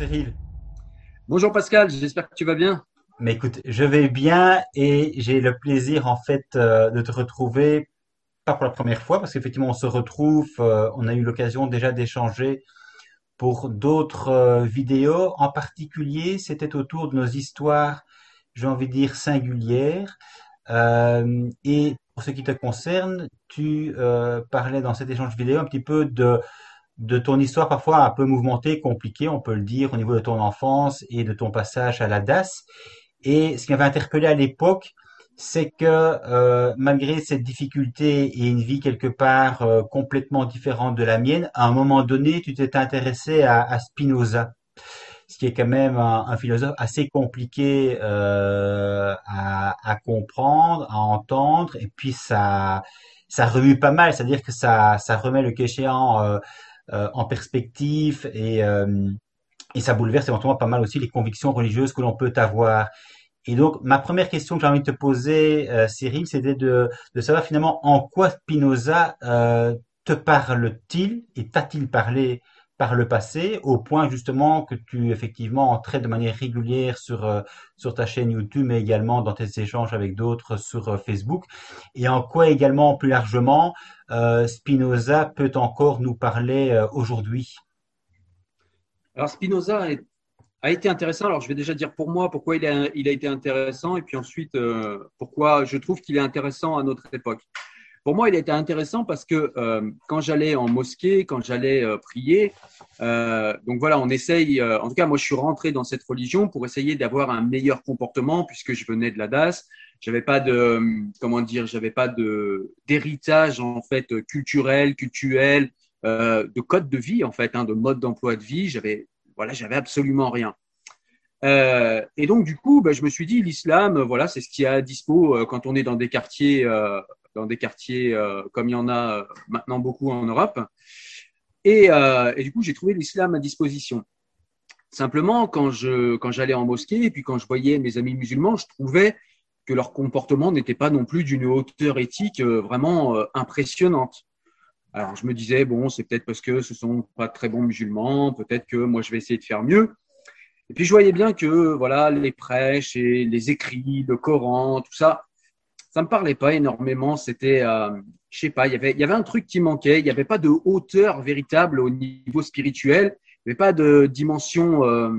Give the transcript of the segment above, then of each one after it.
Cyril. Bonjour Pascal, j'espère que tu vas bien. Mais écoute, je vais bien et j'ai le plaisir en fait euh, de te retrouver, pas pour la première fois, parce qu'effectivement on se retrouve, euh, on a eu l'occasion déjà d'échanger pour d'autres euh, vidéos. En particulier, c'était autour de nos histoires, j'ai envie de dire, singulières. et pour ce qui te concerne, tu parlais dans cet échange vidéo un petit peu de de ton histoire parfois un peu mouvementée, compliquée, on peut le dire, au niveau de ton enfance et de ton passage à la DAS. Et ce qui m'avait interpellé à l'époque, c'est que euh, malgré cette difficulté et une vie quelque part euh, complètement différente de la mienne, à un moment donné, tu t'es intéressé à, Spinoza, ce qui est quand même un, philosophe assez compliqué euh, à, à, comprendre, à entendre, et puis ça, ça remue pas mal, c'est-à-dire que ça, ça remet le quéchéant euh, en perspective et, euh, et ça bouleverse éventuellement pas mal aussi les convictions religieuses que l'on peut avoir. Et donc, ma première question que j'ai envie de te poser, euh, Cyril, c'était de, de savoir finalement en quoi Spinoza euh, te parle-t-il et t'a-t-il parlé par le passé, au point justement que tu effectivement traites de manière régulière sur sur ta chaîne YouTube, mais également dans tes échanges avec d'autres sur Facebook, et en quoi également plus largement euh, Spinoza peut encore nous parler euh, aujourd'hui? Alors Spinoza a été intéressant. Alors je vais déjà dire pour moi pourquoi il a, été intéressant et puis ensuite euh, pourquoi je trouve qu'il est intéressant à notre époque. Pour moi, il a été intéressant parce que quand j'allais en mosquée, quand j'allais prier, donc voilà, on essaye, en tout cas moi je suis rentré dans cette religion pour essayer d'avoir un meilleur comportement puisque je venais de la DAS, j'avais pas de comment dire j'avais pas de d'héritage en fait culturel euh, de code de vie en fait hein, de mode d'emploi de vie. J'avais voilà j'avais absolument rien. Euh, et donc du coup bah, je me suis dit l'islam voilà c'est ce qui est à dispo euh, quand on est dans des quartiers euh, dans des quartiers euh, comme il y en a maintenant beaucoup en Europe et, et du coup j'ai trouvé l'islam à disposition simplement quand je quand j'allais en mosquée et puis quand je voyais mes amis musulmans je trouvais que leur comportement n'était pas non plus d'une hauteur éthique euh, vraiment euh, impressionnante. Alors je me disais, bon, c'est peut-être parce que ce sont pas très bons musulmans, peut-être que moi je vais essayer de faire mieux. Et puis je voyais bien que voilà les prêches et les écrits, le Coran, tout ça, ça me parlait pas énormément. C'était, euh, je sais pas, il y avait, il y avait un truc qui manquait. Il n'y avait pas de hauteur véritable au niveau spirituel. Il n'y avait pas de dimension, euh,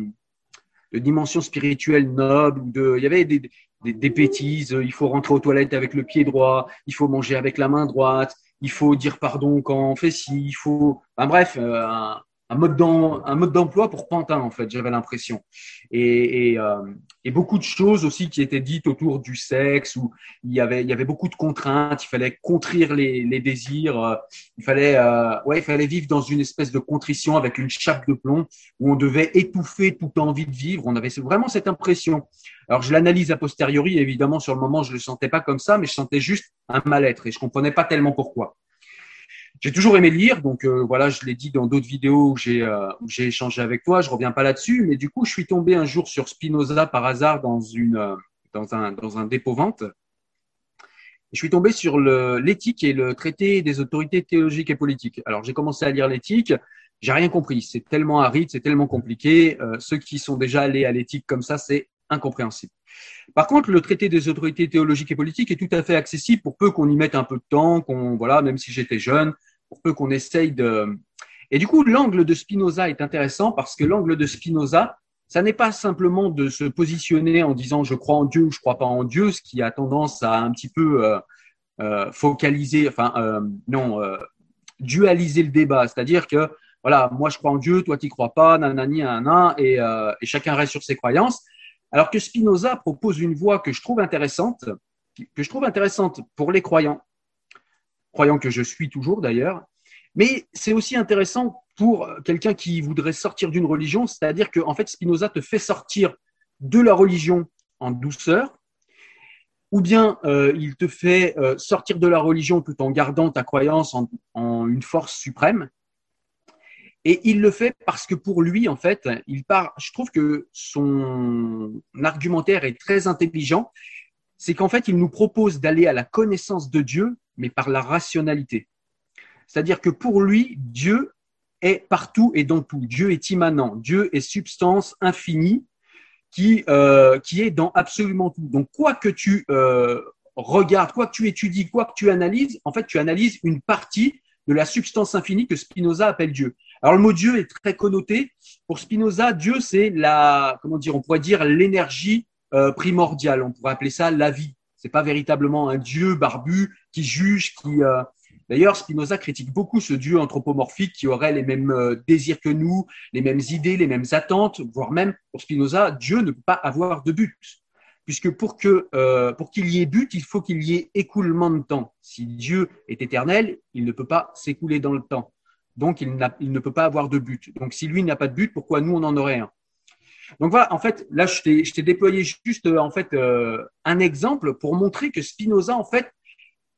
de dimension spirituelle noble. Il y avait des, des, des, bêtises. Il faut rentrer aux toilettes avec le pied droit. Il faut manger avec la main droite. Il faut dire pardon quand on fait ci. Il faut, enfin, bref, euh, un mode d'emploi pour Pantin en fait j'avais l'impression. Et, et, euh, et, beaucoup de choses aussi qui étaient dites autour du sexe où il y avait il y avait beaucoup de contraintes il fallait contrir les, les désirs euh, il fallait euh, ouais il fallait vivre dans une espèce de contrition avec une chape de plomb où on devait étouffer toute envie de vivre. On avait vraiment cette impression. Alors je l'analyse a posteriori évidemment sur le moment je le sentais pas comme ça mais je sentais juste un mal-être et je comprenais pas tellement pourquoi j'ai toujours aimé lire, donc euh, voilà, je l'ai dit dans d'autres vidéos où j'ai euh, j'ai échangé avec toi. Je reviens pas là-dessus, mais du coup, je suis tombé un jour sur Spinoza par hasard dans une euh, dans un dans un dépôt vente. Je suis tombé sur l'éthique et le traité des autorités théologiques et politiques. Alors j'ai commencé à lire l'éthique, j'ai rien compris. C'est tellement aride, c'est tellement compliqué. ceux qui sont déjà allés à l'éthique comme ça, c'est incompréhensible. Par contre, le traité des autorités théologiques et politiques est tout à fait accessible pour peu qu'on y mette un peu de temps, qu'on voilà, même si j'étais jeune, pour peu qu'on essaye de. Et du coup, l'angle de Spinoza est intéressant parce que l'angle de Spinoza, ça n'est pas simplement de se positionner en disant je crois en Dieu ou je crois pas en Dieu, ce qui a tendance à un petit peu euh, euh, focaliser, enfin euh, non, dualiser le débat, c'est-à-dire que voilà, moi je crois en Dieu, toi tu crois pas, nanani, nanana, et, et chacun reste sur ses croyances. Alors que Spinoza propose une voie que je trouve intéressante, que je trouve intéressante pour les croyants, croyant que je suis toujours d'ailleurs. Mais c'est aussi intéressant pour quelqu'un qui voudrait sortir d'une religion, c'est-à-dire que en fait Spinoza te fait sortir de la religion en douceur, ou bien euh, il te fait euh, sortir de la religion tout en gardant ta croyance en, en, une force suprême. Et il le fait parce que pour lui, en fait, il part. Je trouve que son argumentaire est très intelligent. C'est qu'en fait, il nous propose d'aller à la connaissance de Dieu mais par la rationalité. C'est-à-dire que pour lui, Dieu est partout et dans tout. Dieu est immanent. Dieu est substance infinie qui, euh, est dans absolument tout. Donc, quoi que tu euh, regardes, quoi que tu étudies, quoi que tu analyses, en fait, tu analyses une partie de la substance infinie que Spinoza appelle Dieu. Alors, le mot Dieu est très connoté. Pour Spinoza, Dieu, c'est la, comment dire, on pourrait dire l'énergie euh, primordiale. On pourrait appeler ça la vie. C'est pas véritablement un Dieu barbu qui juge, qui, euh, D'ailleurs, Spinoza critique beaucoup ce Dieu anthropomorphique qui aurait les mêmes euh, désirs que nous, les mêmes idées, les mêmes attentes, voire même pour Spinoza, Dieu ne peut pas avoir de but. Puisque pour que euh, pour qu'il y ait but, il faut qu'il y ait écoulement de temps. Si Dieu est éternel, il ne peut pas s'écouler dans le temps. Donc, il, il, ne peut pas avoir de but. Donc, si lui n'a pas de but, pourquoi nous, on en aurait un? Donc voilà, en fait, là, je t'ai déployé juste en fait euh, un exemple pour montrer que Spinoza, en fait,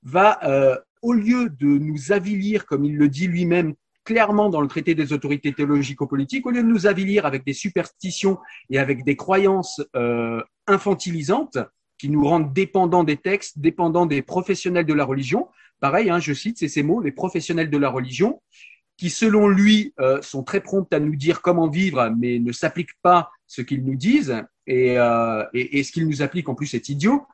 va euh, au lieu de nous avilir, comme il le dit lui-même clairement dans le traité des autorités théologico-politiques, au lieu de nous avilir avec des superstitions et avec des croyances euh, infantilisantes qui nous rendent dépendants des textes, dépendants des professionnels de la religion, pareil, hein, je cite, c'est ces mots, les professionnels de la religion, qui selon lui euh, sont très prompts à nous dire comment vivre, mais ne s'appliquent pas ce qu'ils nous disent, et, euh, et, ce qu'ils nous appliquent en plus est idiot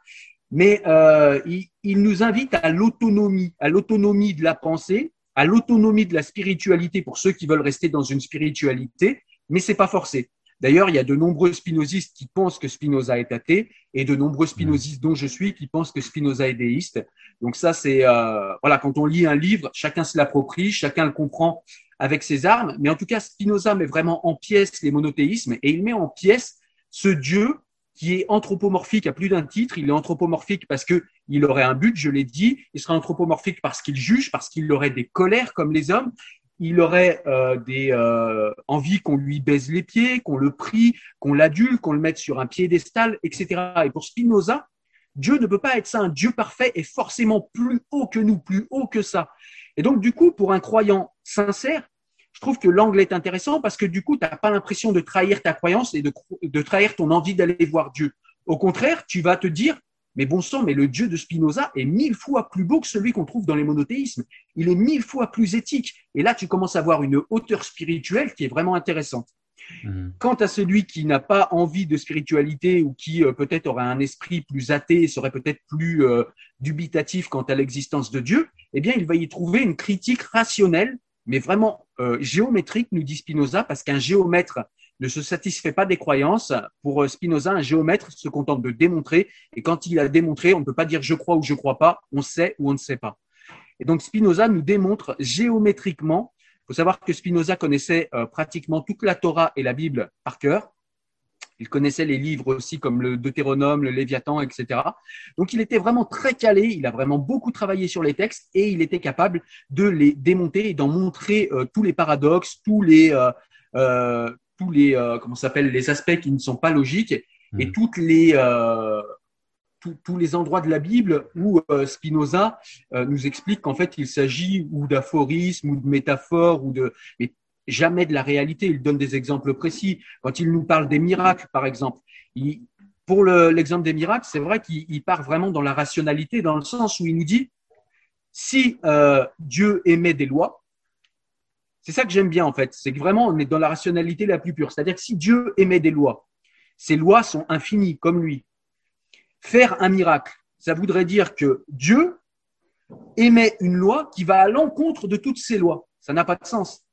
mais euh, il, il, nous invite à l'autonomie, à l'autonomie de la pensée, à l'autonomie de la spiritualité pour ceux qui veulent rester dans une spiritualité, mais c'est pas forcé. D'ailleurs, il y a de nombreux spinozistes qui pensent que Spinoza est athée et de nombreux spinozistes dont je suis qui pensent que Spinoza est déiste. Donc ça, c'est euh, voilà, quand on lit un livre, chacun se l'approprie, chacun le comprend avec ses armes. Mais en tout cas, Spinoza met vraiment en pièces les monothéismes et il met en pièces ce Dieu qui est anthropomorphique à plus d'un titre. Il est anthropomorphique parce que il aurait un but, je l'ai dit. Il sera anthropomorphique parce qu'il juge, parce qu'il aurait des colères comme les hommes. Il aurait euh, des euh, envies qu'on lui baise les pieds, qu'on le prie, qu'on l'adule, qu'on le mette sur un piédestal, etc. Et pour Spinoza, Dieu ne peut pas être ça. Un Dieu parfait est forcément plus haut que nous, plus haut que ça. Et donc, du coup, pour un croyant sincère, je trouve que l'angle est intéressant parce que du coup, tu n'as pas l'impression de trahir ta croyance et de, de trahir ton envie d'aller voir Dieu. Au contraire, tu vas te dire, mais bon sang, mais le Dieu de Spinoza est mille fois plus beau que celui qu'on trouve dans les monothéismes. Il est mille fois plus éthique. Et là, tu commences à avoir une hauteur spirituelle qui est vraiment intéressante. Mmh. Quant à celui qui n'a pas envie de spiritualité ou qui euh, peut-être aurait un esprit plus athée et serait peut-être plus euh, dubitatif quant à l'existence de Dieu, eh bien, il va y trouver une critique rationnelle mais vraiment euh, géométrique, nous dit Spinoza, parce qu'un géomètre ne se satisfait pas des croyances. Pour euh, Spinoza, un géomètre se contente de démontrer, et quand il a démontré, on ne peut pas dire je crois ou je crois pas, on sait ou on ne sait pas. Et donc Spinoza nous démontre géométriquement, il faut savoir que Spinoza connaissait euh, pratiquement toute la Torah et la Bible par cœur, il connaissait les livres aussi comme le Deutéronome, le Léviathan, etc. Donc il était vraiment très calé, il a vraiment beaucoup travaillé sur les textes et il était capable de les démonter et d'en montrer euh, tous les paradoxes, tous les, tous les, comment s'appelle, les aspects qui ne sont pas logiques et mmh. toutes les, tous les endroits de la Bible où Spinoza nous explique qu'en fait il s'agit ou d'aphorismes ou de métaphores ou de jamais de la réalité. Il donne des exemples précis. Quand il nous parle des miracles, par exemple, il, pour l'exemple des miracles, c'est vrai qu'il part vraiment dans la rationalité, dans le sens où il nous dit, si euh, Dieu émet des lois, c'est ça que j'aime bien en fait, c'est que vraiment on est dans la rationalité la plus pure. C'est-à-dire que si Dieu émet des lois, ces lois sont infinies comme lui. Faire un miracle, ça voudrait dire que Dieu émet une loi qui va à l'encontre de toutes ces lois. Ça n'a pas de sens.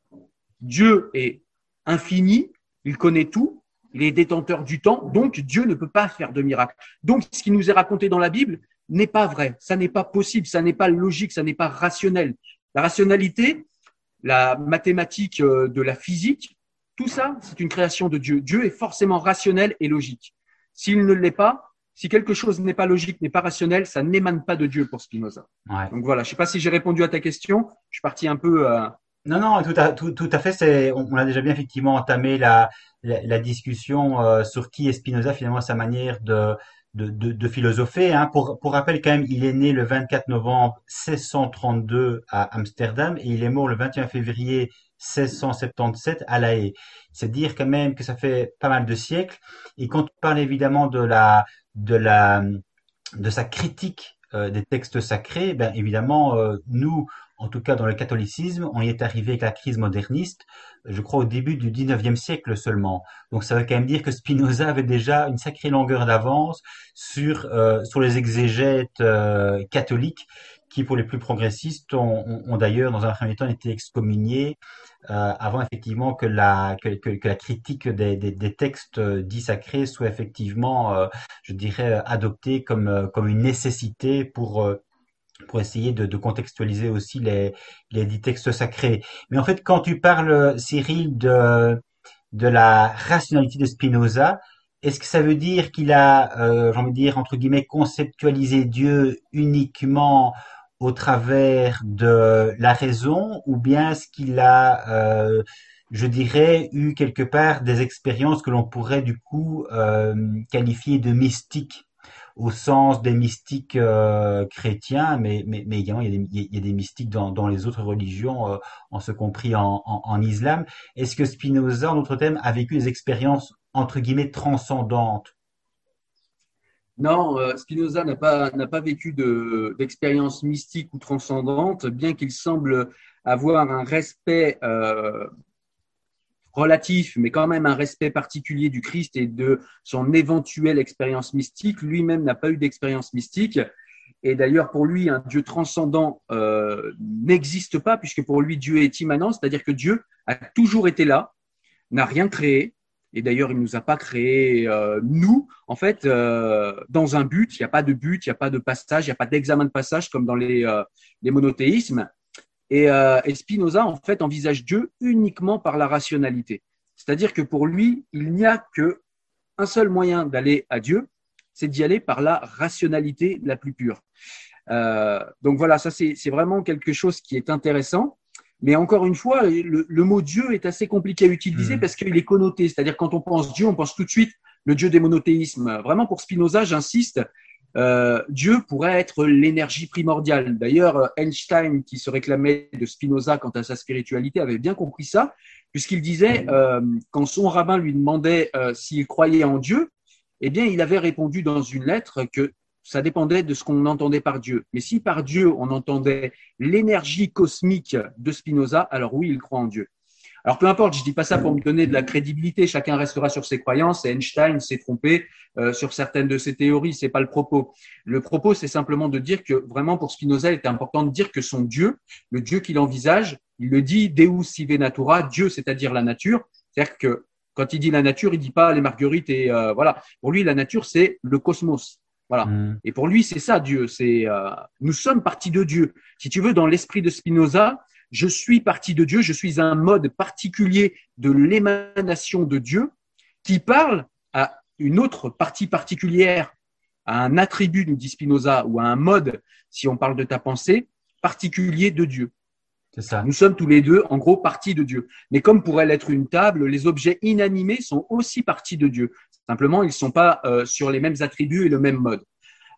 Dieu est infini, il connaît tout, il est détenteur du temps, donc Dieu ne peut pas faire de miracle. Donc ce qui nous est raconté dans la Bible n'est pas vrai, ça n'est pas possible, ça n'est pas logique, ça n'est pas rationnel. La rationalité, la mathématique euh, de la physique, tout ça, c'est une création de Dieu. Dieu est forcément rationnel et logique. S'il ne l'est pas, si quelque chose n'est pas logique, n'est pas rationnel, ça n'émane pas de Dieu pour Spinoza. Donc voilà, je ne sais pas si j'ai répondu à ta question. Je suis parti un peu euh, non, non, tout à, tout, tout à fait. C'est, on, a déjà bien effectivement entamé la, la, discussion euh, sur qui est Spinoza, finalement, sa manière de, de, de, de philosopher. Hein. Pour, pour rappel, quand même, il est né le 24 novembre 1632 à Amsterdam et il est mort le 21 février 1677 à La Haye. C'est dire quand même que ça fait pas mal de siècles. Et quand on parle évidemment de la, de la, de sa critique euh, des textes sacrés, ben évidemment, euh, nous, en tout cas dans le catholicisme, on y est arrivé avec la crise moderniste, je crois au début du 19e siècle seulement. Donc ça veut quand même dire que Spinoza avait déjà une sacrée longueur d'avance sur, euh, sur les exégètes catholiques qui, pour les plus progressistes, ont, ont, d'ailleurs, dans un premier temps, été excommuniés euh, avant effectivement que la, que, que, la critique des, des, des, textes dits sacrés soit effectivement, euh, je dirais, adoptée comme, comme une nécessité pour, pour essayer de, contextualiser aussi les, les textes sacrés. Mais en fait, quand tu parles, Cyril, de, de la rationalité de Spinoza, est-ce que ça veut dire qu'il a, euh, j'ai envie de dire, entre guillemets, conceptualisé Dieu uniquement au travers de la raison ou bien est-ce qu'il a, euh, je dirais, eu quelque part des expériences que l'on pourrait du coup euh, qualifier de mystiques? Au sens des mystiques euh, chrétiens, mais, mais, également il y, a des, mystiques dans, les autres religions, euh, en ce compris en, islam. Est-ce que Spinoza, en autre thème, a vécu des expériences entre guillemets transcendantes? Non, euh, Spinoza n'a pas, vécu d'expérience mystique ou transcendante, bien qu'il semble avoir un respect relatif, mais quand même un respect particulier du Christ et de son éventuelle expérience mystique. Lui-même n'a pas eu d'expérience mystique. Et d'ailleurs, pour lui, un Dieu transcendant euh, n'existe pas, puisque pour lui, Dieu est immanent, c'est-à-dire que Dieu a toujours été là, n'a rien créé, et d'ailleurs, il ne nous a pas créé euh, nous, en fait, euh, dans un but. Il n'y a pas de but, il n'y a pas de passage, il n'y a pas d'examen de passage comme dans les, les monothéismes. Et, euh, et, Spinoza, en fait, envisage Dieu uniquement par la rationalité. C'est-à-dire que pour lui, il n'y a que un seul moyen d'aller à Dieu, c'est d'y aller par la rationalité la plus pure. Euh, donc voilà, ça c'est vraiment quelque chose qui est intéressant. Mais encore une fois, le, mot Dieu est assez compliqué à utiliser mmh. parce qu'il est connoté. C'est-à-dire quand on pense Dieu, on pense tout de suite le Dieu des monothéismes. Vraiment pour Spinoza, j'insiste, euh, Dieu pourrait être l'énergie primordiale. D'ailleurs, Einstein, qui se réclamait de Spinoza quant à sa spiritualité, avait bien compris ça, puisqu'il disait, mmh. euh, quand son rabbin lui demandait euh, s'il croyait en Dieu, eh bien, il avait répondu dans une lettre que ça dépendait de ce qu'on entendait par Dieu. Mais si par Dieu, on entendait l'énergie cosmique de Spinoza, alors oui, il croit en Dieu. Alors peu importe, je dis pas ça pour me donner de la crédibilité. Chacun restera sur ses croyances. Et Einstein s'est trompé euh, sur certaines de ses théories. C'est pas le propos. Le propos, c'est simplement de dire que vraiment pour Spinoza, il était important de dire que son Dieu, le Dieu qu'il envisage, il le dit Deus sive natura, Dieu, c'est-à-dire la nature. C'est-à-dire que quand il dit la nature, il dit pas les marguerites et euh, voilà. Pour lui, la nature, c'est le cosmos. Voilà. Mm. Et pour lui, c'est ça Dieu. C'est euh, nous sommes partis de Dieu. Si tu veux, dans l'esprit de Spinoza, je suis parti de Dieu. Je suis un mode particulier de l'émanation de Dieu qui parle à une autre partie particulière, à un attribut, nous dit Spinoza, ou à un mode, si on parle de ta pensée, particulier de Dieu. Ça. Nous sommes tous les deux, en gros, partis de Dieu. Mais comme pourrait l'être une table, les objets inanimés sont aussi partis de Dieu. Simplement, ils ne sont pas euh, sur les mêmes attributs et le même mode.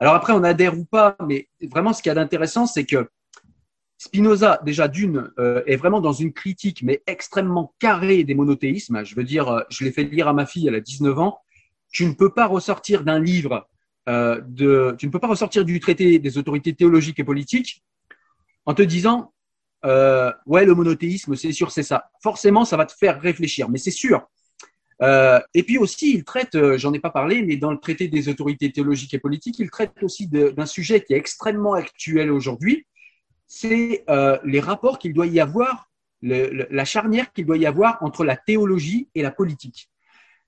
Alors après, on adhère ou pas, mais vraiment, ce qu'il y a d'intéressant, c'est que Spinoza, déjà d'une, euh, est vraiment dans une critique, mais extrêmement carrée des monothéismes. Je veux dire, euh, je l'ai fait lire à ma fille, elle a 19 ans. Tu ne peux pas ressortir d'un livre, de, tu ne peux pas ressortir du traité des autorités théologiques et politiques en te disant, ouais, le monothéisme, c'est sûr, c'est ça. Forcément, ça va te faire réfléchir, mais c'est sûr. Euh, et puis aussi, il traite, euh, j'en ai pas parlé, mais dans le traité des autorités théologiques et politiques, il traite aussi d'un sujet qui est extrêmement actuel aujourd'hui, c'est euh, les rapports qu'il doit y avoir, le, la charnière qu'il doit y avoir entre la théologie et la politique.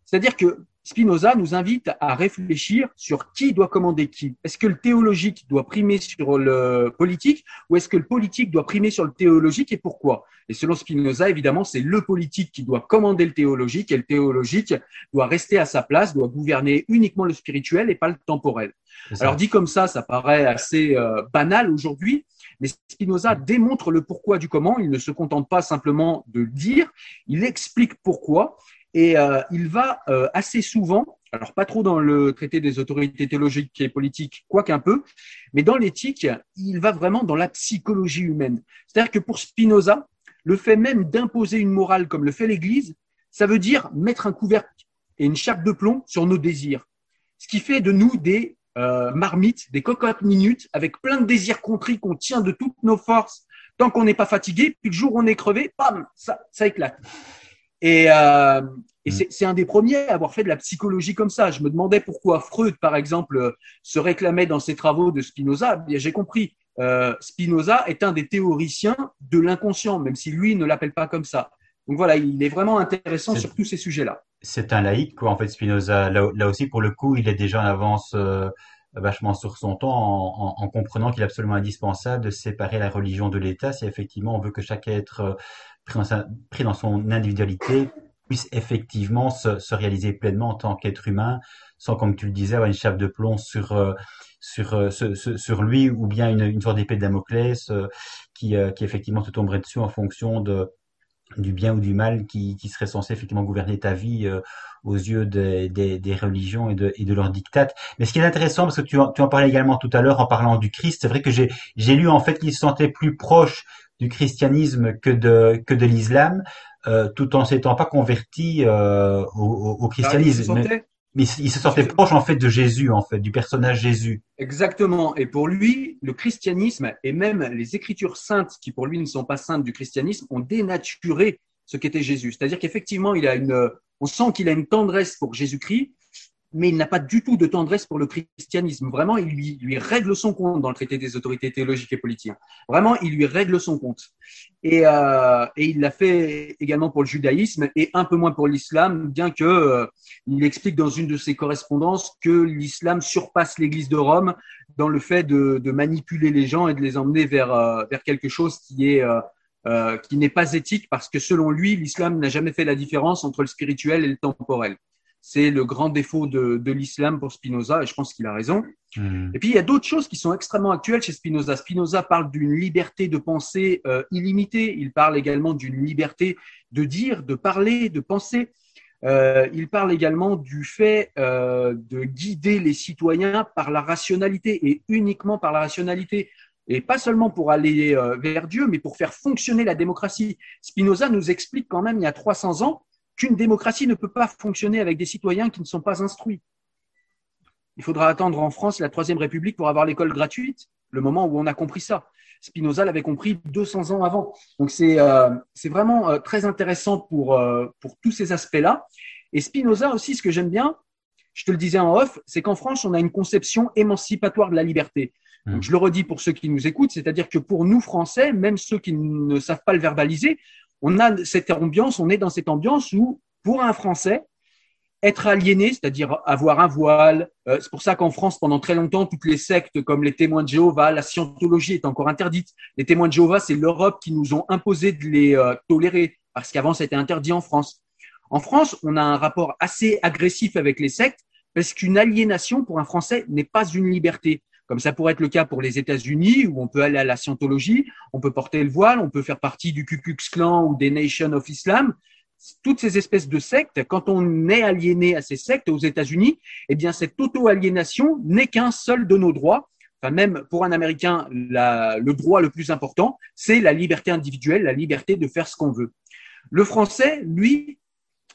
C'est-à-dire que Spinoza nous invite à réfléchir sur qui doit commander qui. Est-ce que le théologique doit primer sur le politique ou est-ce que le politique doit primer sur le théologique et pourquoi? Et selon Spinoza, évidemment, c'est le politique qui doit commander le théologique et le théologique doit rester à sa place, doit gouverner uniquement le spirituel et pas le temporel. Alors dit comme ça, ça paraît assez euh, banal aujourd'hui, mais Spinoza démontre le pourquoi du comment. Il ne se contente pas simplement de dire, il explique pourquoi et euh, il va euh, assez souvent, alors pas trop dans le traité des autorités théologiques et politiques, quoique un peu, mais dans l'éthique, il va vraiment dans la psychologie humaine. C'est-à-dire que pour Spinoza, le fait même d'imposer une morale comme le fait l'Église, ça veut dire mettre un couvercle et une chape de plomb sur nos désirs. Ce qui fait de nous des euh, marmites, des cocottes minutes, avec plein de désirs contris qu'on tient de toutes nos forces tant qu'on n'est pas fatigué. Puis le jour où on est crevé, bam, ça, ça éclate. Et, euh, et mm. c'est un des premiers à avoir fait de la psychologie comme ça. Je me demandais pourquoi Freud, par exemple, se réclamait dans ses travaux de Spinoza. J'ai compris. Euh, Spinoza est un des théoriciens de l'inconscient, même si lui ne l'appelle pas comme ça. Donc voilà, il est vraiment intéressant sur tous ces sujets-là. C'est un laïc, quoi, en fait, Spinoza. Là, aussi, pour le coup, il est déjà en avance euh, vachement sur son temps en, en, comprenant qu'il est absolument indispensable de séparer la religion de l'État si effectivement on veut que chaque être euh, pris dans, sa, pris dans son individualité puisse effectivement se, se réaliser pleinement en tant qu'être humain, sans, comme tu le disais, avoir une chape de plomb sur euh, sur euh, sur lui ou bien une, une sorte d'épée de Damoclès euh, qui qui effectivement te tomberait dessus en fonction de du bien ou du mal qui, qui serait censé effectivement gouverner ta vie aux yeux des, des, des, religions et de, et de leurs dictates. Mais ce qui est intéressant, parce que tu, tu en parlais également tout à l'heure en parlant du Christ, c'est vrai que j'ai lu en fait qu'il se sentait plus proche du christianisme que de, que de l'islam, euh, tout en s'étant pas converti euh, au, au, christianisme. mais, mais, il se sentait proche en fait de Jésus, en fait, du personnage Jésus. Exactement. Et pour lui, le christianisme et même les écritures saintes, qui pour lui ne sont pas saintes du christianisme, ont dénaturé ce qu'était Jésus. C'est-à-dire qu'effectivement, il a une, on sent qu'il a une tendresse pour Jésus-Christ, mais il n'a pas du tout de tendresse pour le christianisme. Vraiment, il lui, lui, règle son compte dans le traité des autorités théologiques et politiques. Vraiment, il lui règle son compte. Et, euh, et il l'a fait également pour le judaïsme et un peu moins pour l'islam, bien que euh, il explique dans une de ses correspondances que l'islam surpasse l'Église de Rome dans le fait de, de, manipuler les gens et de les emmener vers, euh, vers quelque chose qui est euh, euh, qui n'est pas éthique parce que selon lui, l'islam n'a jamais fait la différence entre le spirituel et le temporel. C'est le grand défaut de, de l'islam pour Spinoza, et je pense qu'il a raison. Mmh. Et puis, il y a d'autres choses qui sont extrêmement actuelles chez Spinoza. Spinoza parle d'une liberté de pensée euh, illimitée. Il parle également d'une liberté de dire, de parler, de penser. Euh, il parle également du fait euh, de guider les citoyens par la rationalité et uniquement par la rationalité. Et pas seulement pour aller vers Dieu, mais pour faire fonctionner la démocratie. Spinoza nous explique quand même il y a 300 ans qu'une démocratie ne peut pas fonctionner avec des citoyens qui ne sont pas instruits. Il faudra attendre en France la Troisième République pour avoir l'école gratuite, le moment où on a compris ça. Spinoza l'avait compris 200 ans avant. Donc c'est euh, vraiment euh, très intéressant pour, euh, pour tous ces aspects-là. Et Spinoza aussi, ce que j'aime bien, je te le disais en off, c'est qu'en France, on a une conception émancipatoire de la liberté. Donc, mmh. je le redis pour ceux qui nous écoutent, c'est-à-dire que pour nous, Français, même ceux qui ne savent pas le verbaliser, on a cette ambiance, on est dans cette ambiance où, pour un Français, être aliéné, c'est-à-dire avoir un voile, euh, c'est pour ça qu'en France, pendant très longtemps, toutes les sectes comme les témoins de Jéhovah, la scientologie est encore interdite. Les témoins de Jéhovah, c'est l'Europe qui nous ont imposé de les euh, tolérer, parce qu'avant, c'était interdit en France. En France, on a un rapport assez agressif avec les sectes, parce qu'une aliénation pour un Français n'est pas une liberté comme ça pourrait être le cas pour les États-Unis, où on peut aller à la scientologie, on peut porter le voile, on peut faire partie du Ku Klux Klan ou des Nations of Islam. Toutes ces espèces de sectes, quand on est aliéné à ces sectes aux États-Unis, eh bien cette auto-aliénation n'est qu'un seul de nos droits. Enfin, même pour un Américain, le droit le plus important, c'est la liberté individuelle, la liberté de faire ce qu'on veut. Le français, lui,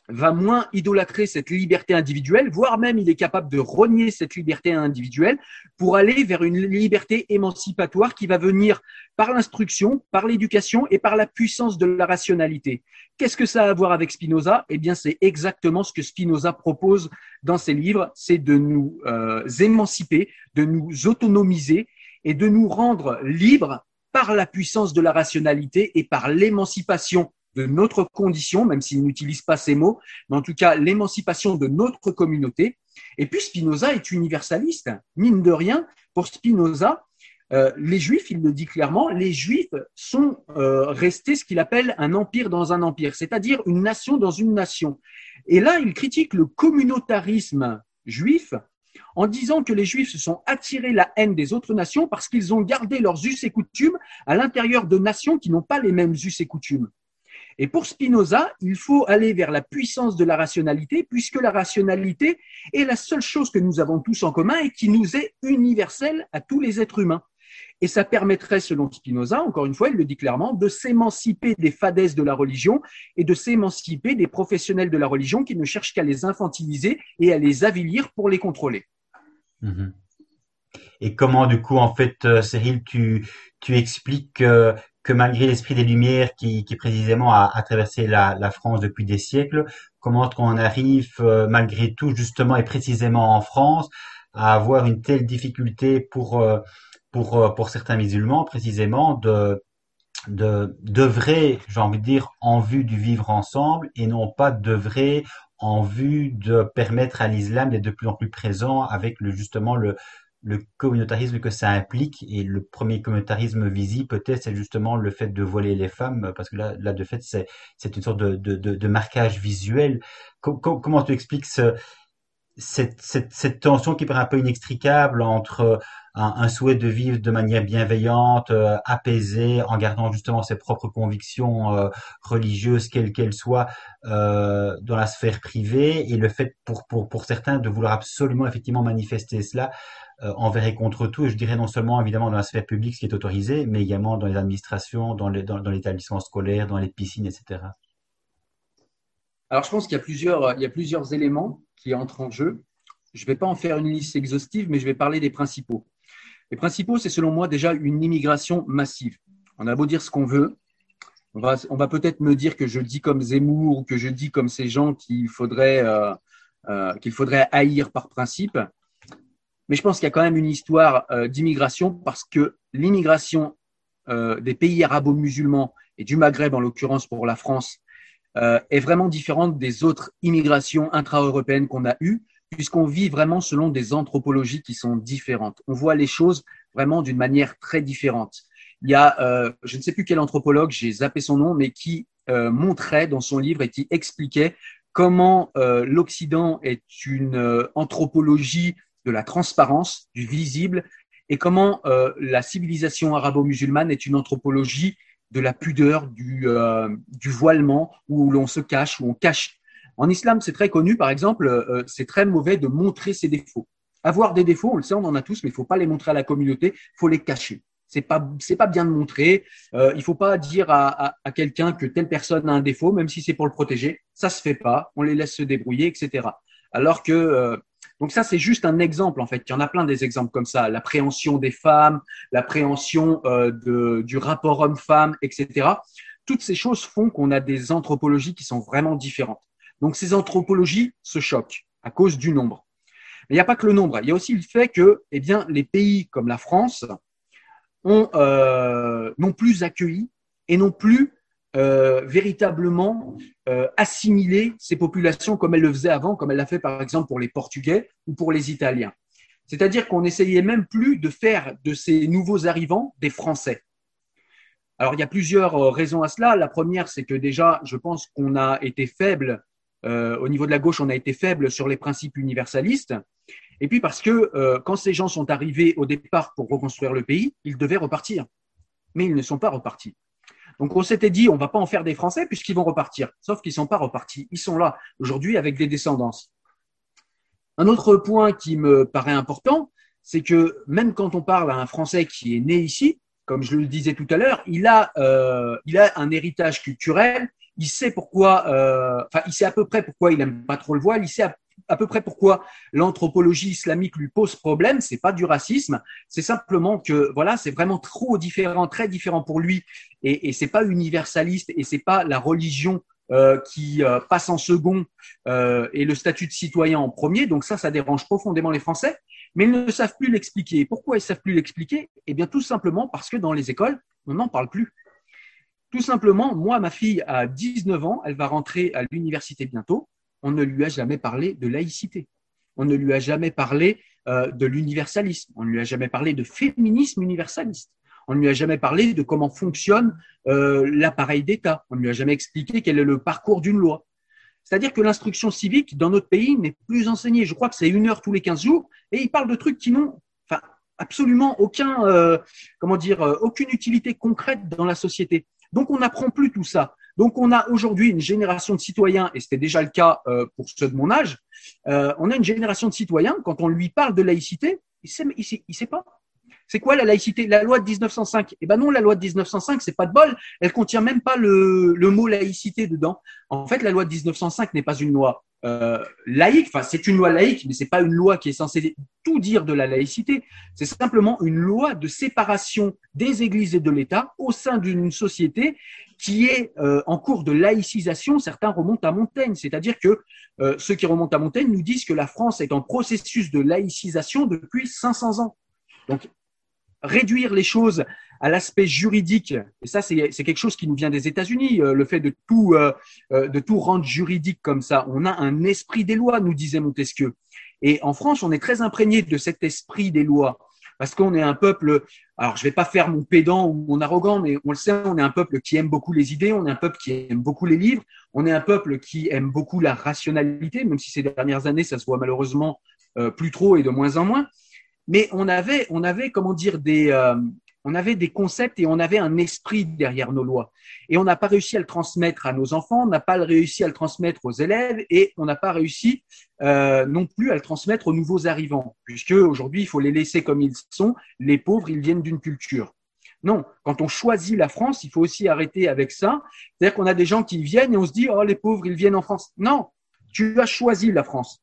va moins idolâtrer cette liberté individuelle, voire même il est capable de renier cette liberté individuelle pour aller vers une liberté émancipatoire qui va venir par l'instruction, par l'éducation et par la puissance de la rationalité. Qu'est-ce que ça a à voir avec Spinoza? Eh bien, c'est exactement ce que Spinoza propose dans ses livres, c'est de nous euh, émanciper, de nous autonomiser et de nous rendre libres par la puissance de la rationalité et par l'émancipation de notre condition, même s'il n'utilise pas ces mots, mais en tout cas l'émancipation de notre communauté. Et puis Spinoza est universaliste. Mine de rien, pour Spinoza, euh, les Juifs, il le dit clairement, les Juifs sont euh, restés ce qu'il appelle un empire dans un empire, c'est-à-dire une nation dans une nation. Et là, il critique le communautarisme juif en disant que les Juifs se sont attirés la haine des autres nations parce qu'ils ont gardé leurs us et coutumes à l'intérieur de nations qui n'ont pas les mêmes us et coutumes. Et pour Spinoza, il faut aller vers la puissance de la rationalité, puisque la rationalité est la seule chose que nous avons tous en commun et qui nous est universelle à tous les êtres humains. Et ça permettrait, selon Spinoza, encore une fois, il le dit clairement, de s'émanciper des fadaises de la religion et de s'émanciper des professionnels de la religion qui ne cherchent qu'à les infantiliser et à les avilir pour les contrôler. Mhm. et comment du coup en fait euh, Cyril tu tu expliques que, que malgré l'esprit des Lumières qui, qui précisément a, a traversé la, la, France depuis des siècles, comment on arrive euh, malgré tout justement et précisément en France à avoir une telle difficulté pour euh, pour pour certains musulmans précisément de de d'œuvrer, j'ai envie de dire, en vue du vivre ensemble et non pas d'œuvrer en vue de permettre à l'islam d'être de plus en plus présent avec le justement le le communautarisme que ça implique. Et le premier communautarisme visible, peut-être, c'est justement le fait de voiler les femmes, parce que là, là de fait, c'est, une sorte de, de, de, de marquage visuel. comment tu expliques ce, cette, cette, cette, tension qui paraît un peu inextricable entre un, souhait de vivre de manière bienveillante, euh, apaisée, en gardant justement ses propres convictions euh, religieuses, quelles qu'elles soient, euh, dans la sphère privée, et le fait pour, pour, pour certains de vouloir absolument effectivement manifester cela envers et contre tout, et je dirais non seulement évidemment dans la sphère publique, ce qui est autorisé, mais également dans les administrations, dans l'établissement dans, dans scolaire, dans les piscines, etc. Alors, je pense qu'il y a plusieurs, y a plusieurs éléments qui entrent en jeu. Je ne vais pas en faire une liste exhaustive, mais je vais parler des principaux. Les principaux, c'est selon moi déjà une immigration massive. On a beau dire ce qu'on veut, on va, peut-être me dire que je dis comme Zemmour ou que je dis comme ces gens qu'il faudrait, euh, euh, haïr par principe. Mais je pense qu'il y a quand même une histoire euh, d'immigration parce que l'immigration des pays arabo-musulmans et du Maghreb, en l'occurrence pour la France, est vraiment différente des autres immigrations intra-européennes qu'on a eues, puisqu'on vit vraiment selon des anthropologies qui sont différentes. On voit les choses vraiment d'une manière très différente. Il y a, euh, je ne sais plus quel anthropologue, j'ai zappé son nom, mais qui euh, montrait dans son livre et qui expliquait comment l'Occident est une anthropologie de la transparence, du visible, et comment euh, la civilisation arabo-musulmane est une anthropologie de la pudeur, du, euh, du voilement, où l'on se cache, où on cache. En islam, c'est très connu, par exemple, euh, c'est très mauvais de montrer ses défauts. Avoir des défauts, on le sait, on en a tous, mais il faut pas les montrer à la communauté, il faut les cacher. C'est pas pas bien de montrer. Euh, il faut pas dire à, quelqu'un que telle personne a un défaut, même si c'est pour le protéger. Ça se fait pas. On les laisse se débrouiller, etc. Alors que euh, donc ça, c'est juste un exemple, en fait. Il y en a plein des exemples comme ça. L'appréhension des femmes, l'appréhension euh, du rapport homme-femme, etc. Toutes ces choses font qu'on a des anthropologies qui sont vraiment différentes. Donc ces anthropologies se choquent à cause du nombre. Mais il n'y a pas que le nombre. Il y a aussi le fait que eh bien, les pays comme la France euh, non plus accueilli et non plus euh, véritablement euh, assimiler ces populations comme elle le faisait avant, comme elle l'a fait par exemple pour les Portugais ou pour les Italiens. C'est-à-dire qu'on n'essayait même plus de faire de ces nouveaux arrivants des Français. Alors il y a plusieurs raisons à cela. La première, c'est que déjà, je pense qu'on a été faible euh, au niveau de la gauche, on a été faible sur les principes universalistes. Et puis parce que euh, quand ces gens sont arrivés au départ pour reconstruire le pays, ils devaient repartir. Mais ils ne sont pas repartis. Donc on s'était dit, on va pas en faire des Français puisqu'ils vont repartir. Sauf qu'ils sont pas repartis. Ils sont là aujourd'hui avec des descendances. Un autre point qui me paraît important, c'est que même quand on parle à un Français qui est né ici, comme je le disais tout à l'heure, il euh, il a un héritage culturel. Il sait pourquoi, euh, enfin, il sait à peu près pourquoi il aime pas trop le voile. Il sait à peu près pourquoi l'anthropologie islamique lui pose problème. C'est pas du racisme, c'est simplement que voilà, c'est vraiment trop différent, très différent pour lui, et, et c'est pas universaliste et c'est pas la religion euh, qui euh, passe en second euh, et le statut de citoyen en premier. Donc ça, ça dérange profondément les Français, mais ils ne savent plus l'expliquer. Pourquoi ils savent plus l'expliquer? Eh bien, tout simplement parce que dans les écoles, on n'en parle plus. Tout simplement, moi, ma fille a 19 ans, elle va rentrer à l'université bientôt on ne lui a jamais parlé de laïcité. On ne lui a jamais parlé euh, de l'universalisme. On ne lui a jamais parlé de féminisme universaliste. On ne lui a jamais parlé de comment fonctionne euh, l'appareil d'État. On ne lui a jamais expliqué quel est le parcours d'une loi. C'est-à-dire que l'instruction civique dans notre pays n'est plus enseignée. Je crois que c'est une heure tous les 15 jours et il parle de trucs qui n'ont absolument aucun, euh, comment dire, aucune utilité concrète dans la société. Donc on n'apprend plus tout ça. Donc, on a aujourd'hui une génération de citoyens, et c'était déjà le cas euh, pour ceux de mon âge, euh, on a une génération de citoyens, quand on lui parle de laïcité, il il sait pas. C'est quoi la laïcité? La loi de 1905 Eh ben non, la loi de 1905, c'est pas de bol. Elle contient même pas le, mot laïcité dedans. En fait, la loi de 1905 n'est pas une loi euh, laïque. Enfin, c'est une loi laïque, mais c'est pas une loi qui est censée tout dire de la laïcité. C'est simplement une loi de séparation des églises et de l'État au sein d'une société qui est euh, en cours de laïcisation. Certains remontent à Montaigne, c'est-à-dire que euh, ceux qui remontent à Montaigne nous disent que la France est en processus de laïcisation depuis 500 ans. Donc, réduire les choses à l'aspect juridique, et ça c'est quelque chose qui nous vient des États-Unis, euh, le fait de tout, euh, euh, de tout rendre juridique comme ça. On a un esprit des lois, nous disait Montesquieu. Et en France, on est très imprégné de cet esprit des lois. Parce qu'on est un peuple, alors je vais pas faire mon pédant ou mon arrogant, mais on le sait, on est un peuple qui aime beaucoup les idées, on est un peuple qui aime beaucoup les livres, on est un peuple qui aime beaucoup la rationalité, même si ces dernières années, ça se voit malheureusement plus trop et de moins en moins mais on avait, on avait comment dire, des, euh, on avait des concepts et on avait un esprit derrière nos lois. Et on n'a pas réussi à le transmettre à nos enfants, on n'a pas réussi à le transmettre aux élèves et on n'a pas réussi euh, non plus à le transmettre aux nouveaux arrivants, puisque aujourd'hui, il faut les laisser comme ils sont. Les pauvres, ils viennent d'une culture. Non, quand on choisit la France, il faut aussi arrêter avec ça. C'est-à-dire qu'on a des gens qui viennent et on se dit, oh, les pauvres, ils viennent en France. Non, tu as choisi la France.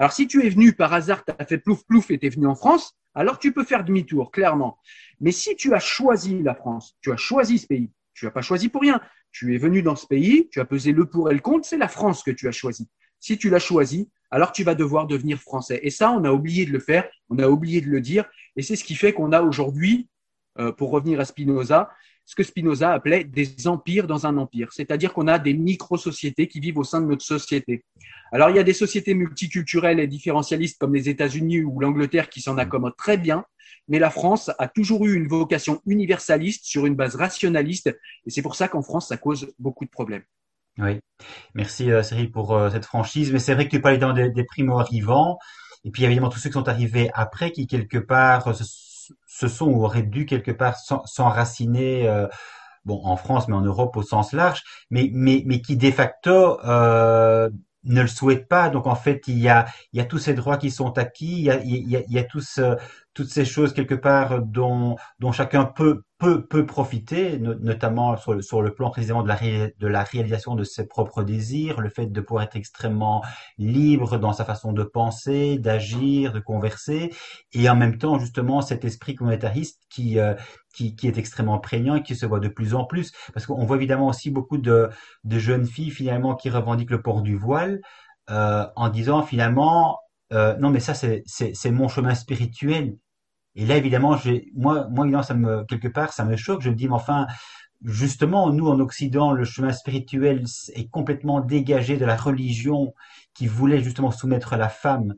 Alors, si tu es venu par hasard, tu as fait plouf plouf et tu es venu en France, alors tu peux faire demi-tour, clairement. Mais si tu as choisi la France, tu as choisi ce pays, tu n'as pas choisi pour rien. Tu es venu dans ce pays, tu as pesé le pour et le contre, c'est la France que tu as choisi. Si tu l'as choisi, alors tu vas devoir devenir français. Et ça, on a oublié de le faire, on a oublié de le dire. Et c'est ce qui fait qu'on a aujourd'hui, euh, pour revenir à Spinoza, ce que Spinoza appelait des empires dans un empire. C'est-à-dire qu'on a des micro-sociétés qui vivent au sein de notre société. Alors, il y a des sociétés multiculturelles et différentialistes comme les États-Unis ou l'Angleterre qui s'en accommodent très bien, mais la France a toujours eu une vocation universaliste sur une base rationaliste, et c'est pour ça qu'en France, ça cause beaucoup de problèmes. Oui, merci euh, Cyril pour euh, cette franchise, mais c'est vrai que tu parlais des, des primo-arrivants, et puis évidemment tous ceux qui sont arrivés après, qui quelque part se, sont ou auraient dû quelque part s'enraciner euh, bon en France mais en Europe au sens large mais mais mais qui de facto euh, ne le souhaite pas. Donc en fait, il y a, il y a tous ces droits qui sont acquis, il y a, il y a, il y a tous, euh, toutes ces choses quelque part dont, dont chacun peut, peut, peut profiter, notamment sur le, sur le plan précisément de la, de la réalisation de ses propres désirs, le fait de pouvoir être extrêmement libre dans sa façon de penser, d'agir, de converser, et en même temps justement cet esprit communautariste qui, euh, qui, qui, est extrêmement prégnant et qui se voit de plus en plus. Parce qu'on voit évidemment aussi beaucoup de, de jeunes filles finalement qui revendiquent le port du voile euh, en disant finalement euh, non mais ça c'est, mon chemin spirituel. Et là évidemment moi moi évidemment ça me quelque part ça me choque. Je me dis mais enfin justement nous en Occident le chemin spirituel est complètement dégagé de la religion qui voulait justement soumettre la femme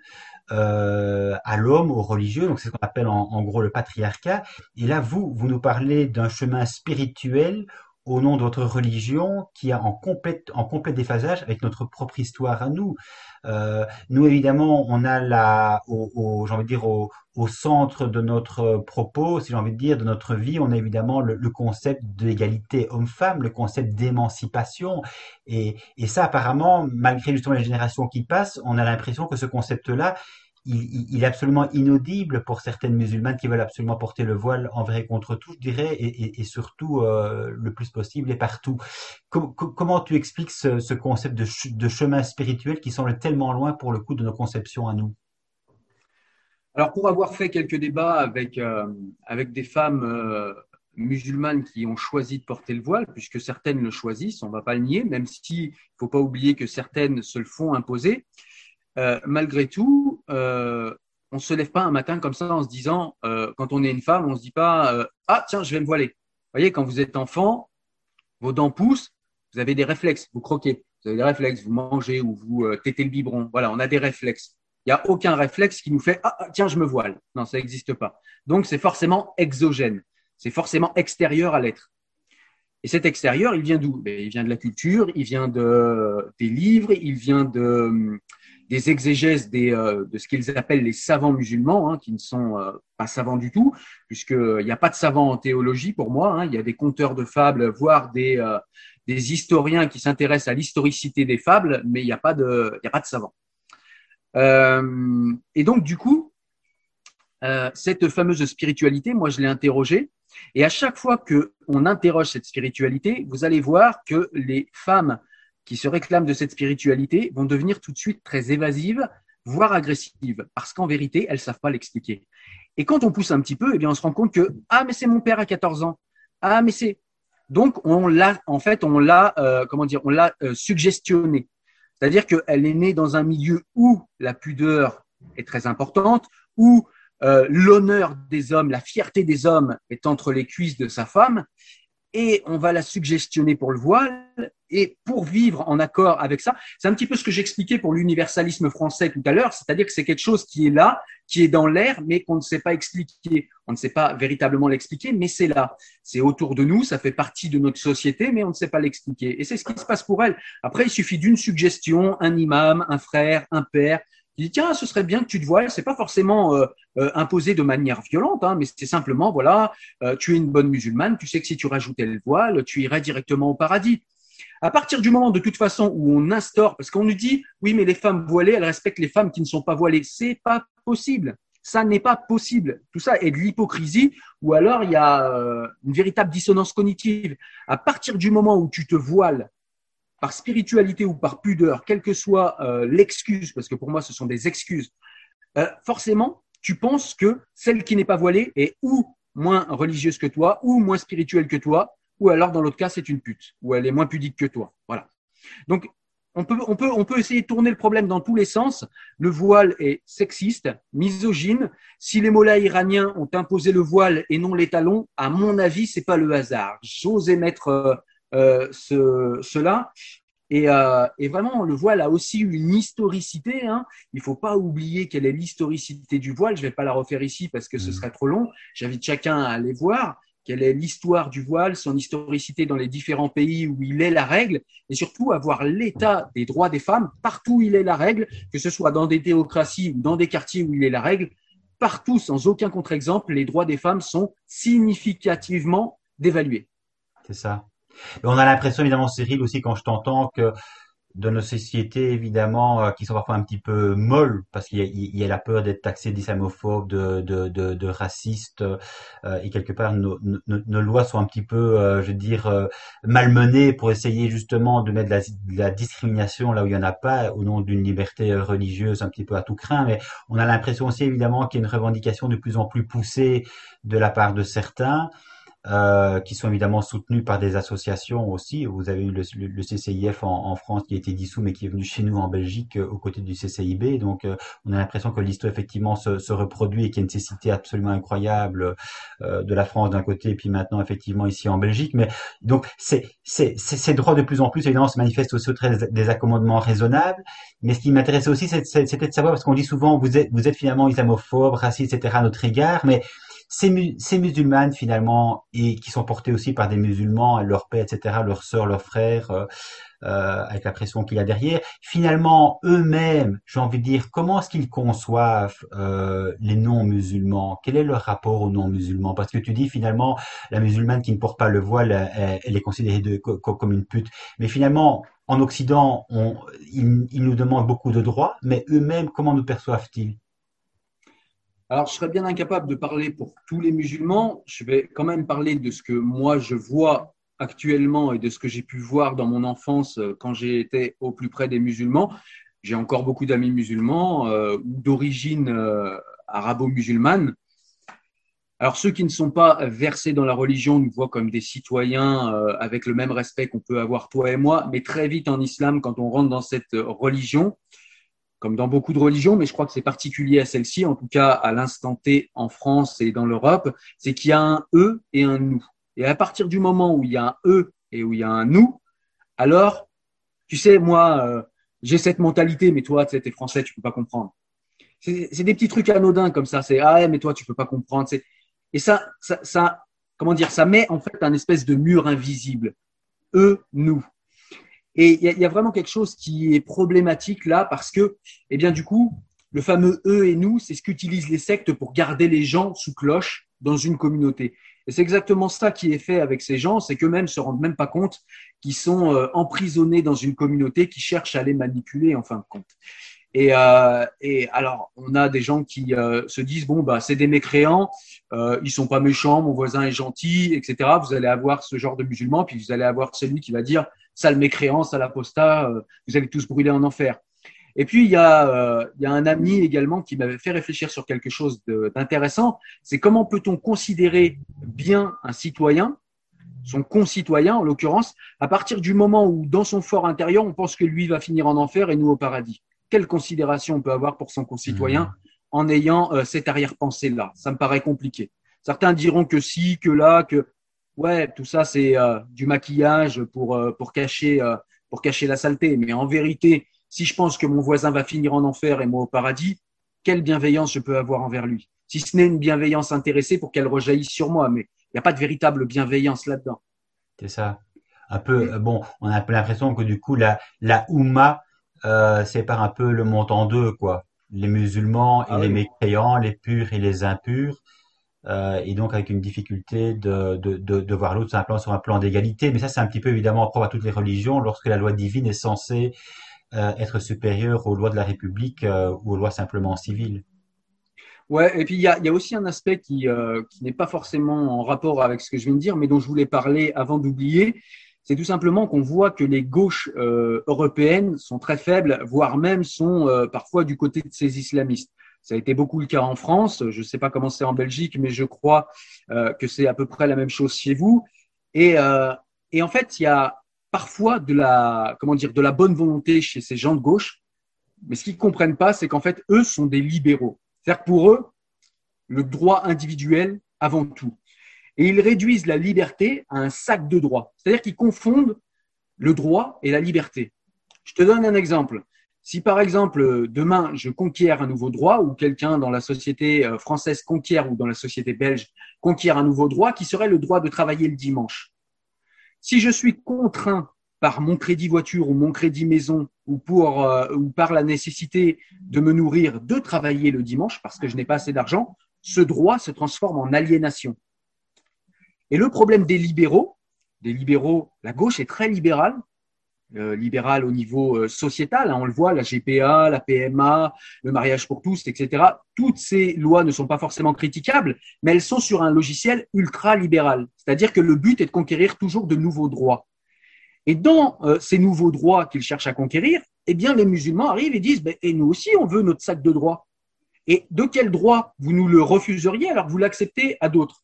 euh, à l'homme, aux religieux, donc c'est ce qu'on appelle en, gros le patriarcat. Et là, vous, vous nous parlez d'un chemin spirituel au nom de votre religion qui est en complète, en complet déphasage avec notre propre histoire à nous. Euh, nous, évidemment, on a la, au, au j'ai envie de dire, au, au, centre de notre propos, si j'ai envie de dire, de notre vie, on a évidemment le, le concept d'égalité homme-femme, le concept d'émancipation. Et, et ça, apparemment, malgré justement les générations qui passent, on a l'impression que ce concept-là, il, est absolument inaudible pour certaines musulmanes qui veulent absolument porter le voile envers et contre tout, je dirais, et, surtout euh, le plus possible et partout. comment tu expliques ce, ce concept de, chemin spirituel qui semble tellement loin pour le coup de nos conceptions à nous? Alors, pour avoir fait quelques débats avec, euh, avec des femmes euh, musulmanes qui ont choisi de porter le voile, puisque certaines le choisissent, on ne va pas le nier, même s'il ne faut pas oublier que certaines se le font imposer. Euh, malgré tout, euh, on se lève pas un matin comme ça en se disant, euh, quand on est une femme, on se dit pas, ah tiens, je vais me voiler. Vous voyez, quand vous êtes enfant, vos dents poussent, vous avez des réflexes, vous croquez, vous avez des réflexes, vous mangez ou vous tétez le biberon. Voilà, on a des réflexes. Il n'y a aucun réflexe qui nous fait, ah, ah tiens, je me voile. Non, ça n'existe pas. Donc c'est forcément exogène, c'est forcément extérieur à l'être. Et cet extérieur, il vient d'où? Ben, Il vient de la culture, il vient de, des livres, il vient de, des exégèses des, euh, de ce qu'ils appellent les savants musulmans, hein, qui ne sont euh, pas savants du tout, puisqu'il n'y a pas de savants en théologie pour moi. Hein, il y a des conteurs de fables, voire des, euh, historiens qui s'intéressent à l'historicité des fables, mais il n'y a pas de, a pas de savants. et donc, du coup, euh, cette fameuse spiritualité, moi je l'ai interrogée, et à chaque fois que on interroge cette spiritualité, vous allez voir que les femmes qui se réclament de cette spiritualité vont devenir tout de suite très évasives, voire agressives, parce qu'en vérité, elles savent pas l'expliquer. Et quand on pousse un petit peu, eh on se rend compte que ah mais c'est mon père à 14 ans, ah mais c'est donc on l'a en fait on l'a euh, comment dire on l'a euh, suggestionné, c'est-à-dire qu'elle est née dans un milieu où la pudeur est très importante, où euh, l'honneur des hommes, la fierté des hommes est entre les cuisses de sa femme, et on va la suggestionner pour le voile, et pour vivre en accord avec ça, c'est un petit peu ce que j'expliquais pour l'universalisme français tout à l'heure, c'est-à-dire que c'est quelque chose qui est là, qui est dans l'air, mais qu'on ne sait pas expliquer. On ne sait pas véritablement l'expliquer, mais c'est là. C'est autour de nous, ça fait partie de notre société, mais on ne sait pas l'expliquer. Et c'est ce qui se passe pour elle. Après, il suffit d'une suggestion, un imam, un frère, un père, il dit tiens, ce serait bien que tu te voiles. C'est pas forcément euh, euh, imposé de manière violente, hein, mais c'est simplement voilà, euh, tu es une bonne musulmane, tu sais que si tu rajoutais le voile, tu irais directement au paradis. À partir du moment de toute façon où on instaure, parce qu'on nous dit oui, mais les femmes voilées, elles respectent les femmes qui ne sont pas voilées, c'est pas possible. Ça n'est pas possible. Tout ça est de l'hypocrisie ou alors il y a une véritable dissonance cognitive. À partir du moment où tu te voiles par spiritualité ou par pudeur, quelle que soit euh, l'excuse, parce que pour moi ce sont des excuses, euh, forcément, tu penses que celle qui n'est pas voilée est ou moins religieuse que toi, ou moins spirituelle que toi, ou alors dans l'autre cas c'est une pute, ou elle est moins pudique que toi. Voilà. Donc on peut, on, peut, on peut essayer de tourner le problème dans tous les sens. Le voile est sexiste, misogyne. Si les mollahs iraniens ont imposé le voile et non les talons, à mon avis, c'est pas le hasard. J'ose émettre euh, euh, ce, cela. Et, euh, et, vraiment, le voile a aussi une historicité. Hein. Il ne faut pas oublier quelle est l'historicité du voile. Je ne vais pas la refaire ici parce que ce mmh. serait trop long. J'invite chacun à aller voir quelle est l'histoire du voile, son historicité dans les différents pays où il est la règle, et surtout avoir l'état des droits des femmes partout où il est la règle, que ce soit dans des théocraties ou dans des quartiers où il est la règle. Partout, sans aucun contre-exemple, les droits des femmes sont significativement dévalués. C'est ça on a l'impression, évidemment, Cyril, aussi quand je t'entends, que de nos sociétés, évidemment, euh, qui sont parfois un petit peu molles, parce qu'il y, a la peur d'être taxé d'islamophobe, de, de, de, de raciste, euh, et quelque part, nos, nos, lois sont un petit peu, euh, je veux dire, malmenées pour essayer justement de mettre la, de la, discrimination là où il n'y en a pas, au nom d'une liberté religieuse un petit peu à tout craint, mais on a l'impression aussi, évidemment, qu'il y a une revendication de plus en plus poussée de la part de certains, euh, qui sont évidemment soutenus par des associations aussi. Vous avez eu le, le, CCIF en, en, France qui a été dissous, mais qui est venu chez nous en Belgique euh, aux côtés du CCIB. Donc, euh, on a l'impression que l'histoire effectivement se, se, reproduit et qu'il y a une nécessité absolument incroyable de la France d'un côté, et puis maintenant effectivement ici en Belgique. Mais donc, ces droits de plus en plus évidemment se manifestent aussi au travers des accommodements raisonnables. Mais ce qui m'intéressait aussi, c'était de savoir parce qu'on dit souvent vous êtes vous êtes finalement islamophobe, raciste, etc. à notre égard, mais ces, ces musulmanes finalement et qui sont portées aussi par des musulmans, leur père, etc., leurs sœurs, leurs frères, euh, euh, avec la pression qu'il y a derrière. Finalement, eux-mêmes, j'ai envie de dire, comment est-ce qu'ils conçoivent euh, les non-musulmans? Quel est leur rapport aux non-musulmans? Parce que tu dis finalement, la musulmane qui ne porte pas le voile, elle, est considérée comme une pute. Mais finalement, en Occident, on, ils nous demandent beaucoup de droits, mais eux-mêmes, comment nous perçoivent-ils? Alors, je serais bien incapable de parler pour tous les musulmans. Je vais quand même parler de ce que moi je vois actuellement et de ce que j'ai pu voir dans mon enfance euh, quand j'ai été au plus près des musulmans. J'ai encore beaucoup d'amis musulmans euh, d'origine euh, arabo-musulmane. Alors ceux qui ne sont pas versés dans la religion nous voient comme des citoyens avec le même respect qu'on peut avoir toi et moi, mais très vite en islam, quand on rentre dans cette religion, comme dans beaucoup de religions, mais je crois que c'est particulier à celle-ci, en tout cas à l'instant T en France et dans l'Europe, c'est qu'il y a un eux et un nous. Et à partir du moment où il y a un eux et où il y a un nous, alors, tu sais, moi, euh, j'ai cette mentalité, mais toi, tu es français, tu peux pas comprendre. C'est des petits trucs anodins comme ça. C'est ah mais toi, tu peux pas comprendre. Et ça, ça, ça, comment dire, ça met en fait un espèce de mur invisible. Eux, nous. Et il y, a vraiment quelque chose qui est problématique là parce que, eh bien, du coup, le fameux eux et nous, c'est ce qu'utilisent les sectes pour garder les gens sous cloche dans une communauté. Et c'est exactement ça qui est fait avec ces gens, c'est qu'eux-mêmes se rendent même pas compte qu'ils sont euh, emprisonnés dans une communauté qui cherche à les manipuler en fin de compte. Et, euh, et, alors, on a des gens qui euh, se disent bon, bah, c'est des mécréants, euh, ils sont pas méchants, mon voisin est gentil, etc. Vous allez avoir ce genre de musulmans, puis vous allez avoir celui qui va dire sale mécréant, sale apostat, euh, vous allez tous brûler en enfer. Et puis il y a, euh, il y a un ami également qui m'avait fait réfléchir sur quelque chose d'intéressant. C'est comment peut-on considérer bien un citoyen, son concitoyen en l'occurrence, à partir du moment où dans son fort intérieur on pense que lui va finir en enfer et nous au paradis quelle considération on peut avoir pour son concitoyen mmh. en ayant euh, cette arrière-pensée-là? Ça me paraît compliqué. Certains diront que si, que là, que ouais, tout ça c'est euh, du maquillage pour, euh, pour, cacher, pour cacher la saleté. Mais en vérité, si je pense que mon voisin va finir en enfer et moi au paradis, quelle bienveillance je peux avoir envers lui? Si ce n'est une bienveillance intéressée pour qu'elle rejaillisse sur moi, mais il n'y a pas de véritable bienveillance là-dedans. C'est ça. Un peu, bon, on a l'impression que du coup, la, la Ouma, euh, sépare un peu le monde en deux, quoi. Les musulmans et ah les mécréants, les purs et les impurs. Euh, et donc avec une difficulté de, de, de, de voir l'autre sur un plan, sur un plan d'égalité. Mais ça, c'est un petit peu évidemment propre à toutes les religions, lorsque la loi divine est censée euh, être supérieure aux lois de la République euh, ou aux lois simplement civiles. Ouais, et puis il y a, y a, aussi un aspect qui, qui n'est pas forcément en rapport avec ce que je viens de dire, mais dont je voulais parler avant d'oublier, c'est tout simplement qu'on voit que les gauches euh, européennes sont très faibles, voire même sont euh, parfois du côté de ces islamistes. Ça a été beaucoup le cas en France. Je ne sais pas comment c'est en Belgique, mais je crois euh, que c'est à peu près la même chose chez vous. Et, et en fait, il y a parfois de la, comment dire, de la bonne volonté chez ces gens de gauche. Mais ce qu'ils ne comprennent pas, c'est qu'en fait, eux sont des libéraux. C'est-à-dire pour eux, le droit individuel avant tout et ils réduisent la liberté à un sac de droits. C'est-à-dire qu'ils confondent le droit et la liberté. Je te donne un exemple. Si par exemple demain je conquiers un nouveau droit ou quelqu'un dans la société euh, française conquiert ou dans la société belge conquiert un nouveau droit qui serait le droit de travailler le dimanche. Si je suis contraint par mon crédit voiture ou mon crédit maison ou, euh, ou par la nécessité de me nourrir de travailler le dimanche parce que je n'ai pas assez d'argent, ce droit se transforme en aliénation. Et le problème des libéraux, des libéraux, la gauche est très libérale, euh, libérale au niveau euh, sociétal, hein, on le voit, la GPA, la PMA, le mariage pour tous, etc. Toutes ces lois ne sont pas forcément critiquables, mais elles sont sur un logiciel ultra libéral, c'est-à-dire que le but est de conquérir toujours de nouveaux droits. Et dans euh, ces nouveaux droits qu'ils cherchent à conquérir, eh bien, les musulmans arrivent et disent, ben, et nous aussi, on veut notre sac de droits. Et de quel droit vous nous le refuseriez alors que vous l'acceptez à d'autres?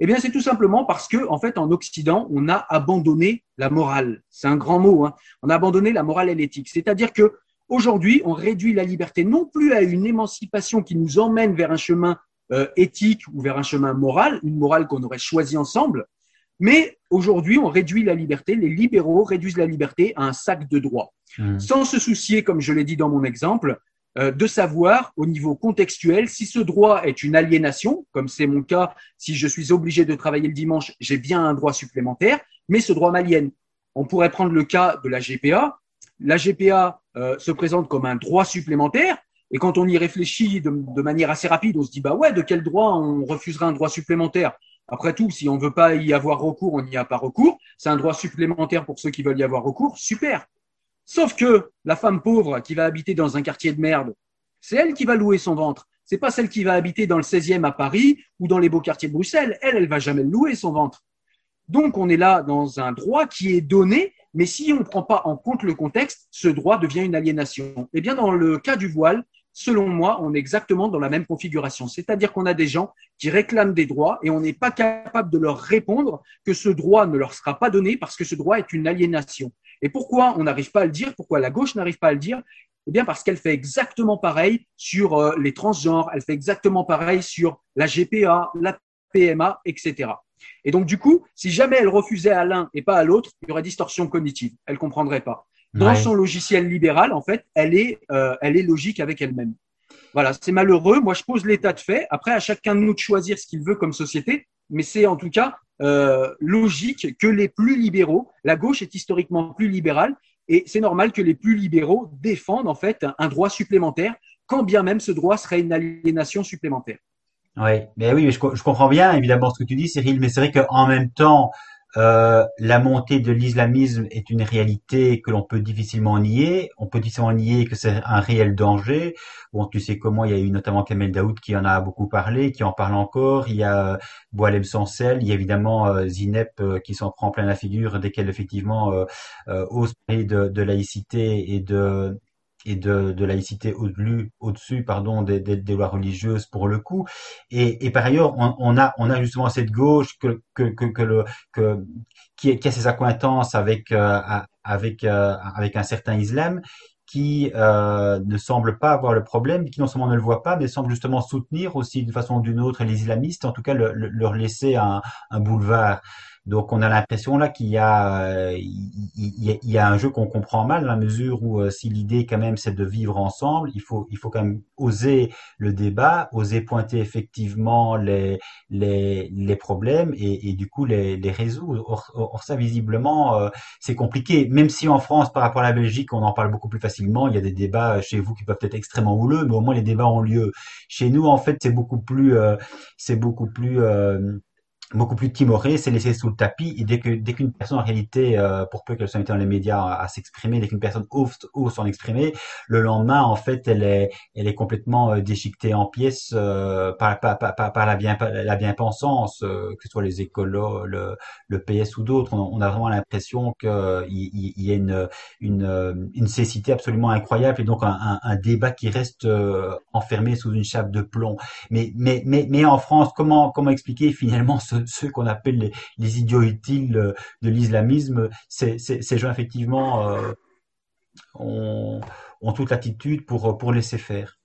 Eh bien, c'est tout simplement parce que, en fait, en Occident, on a abandonné la morale. C'est un grand mot. Hein. On a abandonné la morale et l'éthique. C'est-à-dire que aujourd'hui, on réduit la liberté non plus à une émancipation qui nous emmène vers un chemin euh, éthique ou vers un chemin moral, une morale qu'on aurait choisi ensemble, mais aujourd'hui, on réduit la liberté. Les libéraux réduisent la liberté à un sac de droits, mmh. sans se soucier, comme je l'ai dit dans mon exemple, de savoir au niveau contextuel si ce droit est une aliénation, comme c'est mon cas, si je suis obligé de travailler le dimanche, j'ai bien un droit supplémentaire, mais ce droit m'aliène. On pourrait prendre le cas de la GPA. La GPA euh, se présente comme un droit supplémentaire, et quand on y réfléchit de, de, manière assez rapide, on se dit bah ouais, de quel droit on refuserait un droit supplémentaire? Après tout, si on ne veut pas y avoir recours, on n'y a pas recours. C'est un droit supplémentaire pour ceux qui veulent y avoir recours. Super. Sauf que la femme pauvre qui va habiter dans un quartier de merde, c'est elle qui va louer son ventre. C'est pas celle qui va habiter dans le 16e à Paris ou dans les beaux quartiers de Bruxelles. Elle, elle va jamais louer son ventre. Donc, on est là dans un droit qui est donné, mais si on ne prend pas en compte le contexte, ce droit devient une aliénation. Eh bien, dans le cas du voile, selon moi, on est exactement dans la même configuration. C'est-à-dire qu'on a des gens qui réclament des droits et on n'est pas capable de leur répondre que ce droit ne leur sera pas donné parce que ce droit est une aliénation. Et pourquoi on n'arrive pas à le dire Pourquoi la gauche n'arrive pas à le dire? Eh bien, parce qu'elle fait exactement pareil sur euh, les transgenres, elle fait exactement pareil sur la GPA, la PMA, etc. Et donc, du coup, si jamais elle refusait à l'un et pas à l'autre, il y aurait distorsion cognitive. Elle comprendrait pas. Dans son logiciel libéral, en fait, elle est, euh, elle est logique avec elle-même. Voilà, c'est malheureux. Moi, je pose l'état de fait. Après, à chacun de nous de choisir ce qu'il veut comme société. Mais c'est en tout cas euh, logique que les plus libéraux, la gauche est historiquement plus libérale, et c'est normal que les plus libéraux défendent en fait un droit supplémentaire, quand bien même ce droit serait une aliénation supplémentaire. Oui, mais oui, je, je comprends bien évidemment ce que tu dis, Cyril, mais c'est vrai qu'en même temps, euh, la montée de l'islamisme est une réalité que l'on peut difficilement nier. On peut difficilement nier que c'est un réel danger. Bon, tu sais comment il y a eu notamment Kamel Daoud qui en a beaucoup parlé, qui en parle encore. Il y a Boalem Sancel, il y a évidemment euh, Zinep euh, qui s'en prend plein la figure dès qu'elle effectivement ose parler de, de laïcité et de et de, de laïcité au-dessus, pardon, des, des, des, lois religieuses pour le coup. Et, et par ailleurs, on, on, a, on a justement cette gauche que, que, que, que le, que, qui, qui, a ses accointances avec, euh, avec, euh, avec un certain islam qui euh, ne semble pas avoir le problème, qui non seulement ne le voit pas, mais semble justement soutenir aussi d'une façon ou d'une autre les islamistes, en tout cas le, leur laisser un, un boulevard. Donc on a l'impression là qu'il y a euh, il, y a un jeu qu'on comprend mal dans la mesure où euh, si l'idée quand même c'est de vivre ensemble, il faut il faut quand même oser le débat, oser pointer effectivement les les, les problèmes et, et du coup les, les résoudre. Or, ça visiblement euh, c'est compliqué. Même si en France par rapport à la Belgique on en parle beaucoup plus facilement, il y a des débats chez vous qui peuvent être extrêmement houleux, mais au moins les débats ont lieu. Chez nous en fait c'est beaucoup plus c'est beaucoup plus beaucoup plus timoré, c'est laissé sous le tapis. Et dès que dès qu'une personne en réalité, euh, pour peu qu'elle soit invitée dans les médias à, s'exprimer, dès qu'une personne ose, ose s'en exprimer, le lendemain, en fait, elle est elle est complètement euh, déchiquetée en pièces euh, par, par, par, par, la bien la bien-pensance, euh, que ce soit les écolos, le, le PS ou d'autres. On, a vraiment l'impression qu'il il, y a une, une une cécité absolument incroyable et donc un, un, un débat qui reste enfermé sous une chape de plomb. Mais mais mais mais en France, comment comment expliquer finalement ce ceux qu'on appelle les, idiots utiles de l'islamisme, ces, gens effectivement euh, ont, toute l'attitude pour, pour laisser faire.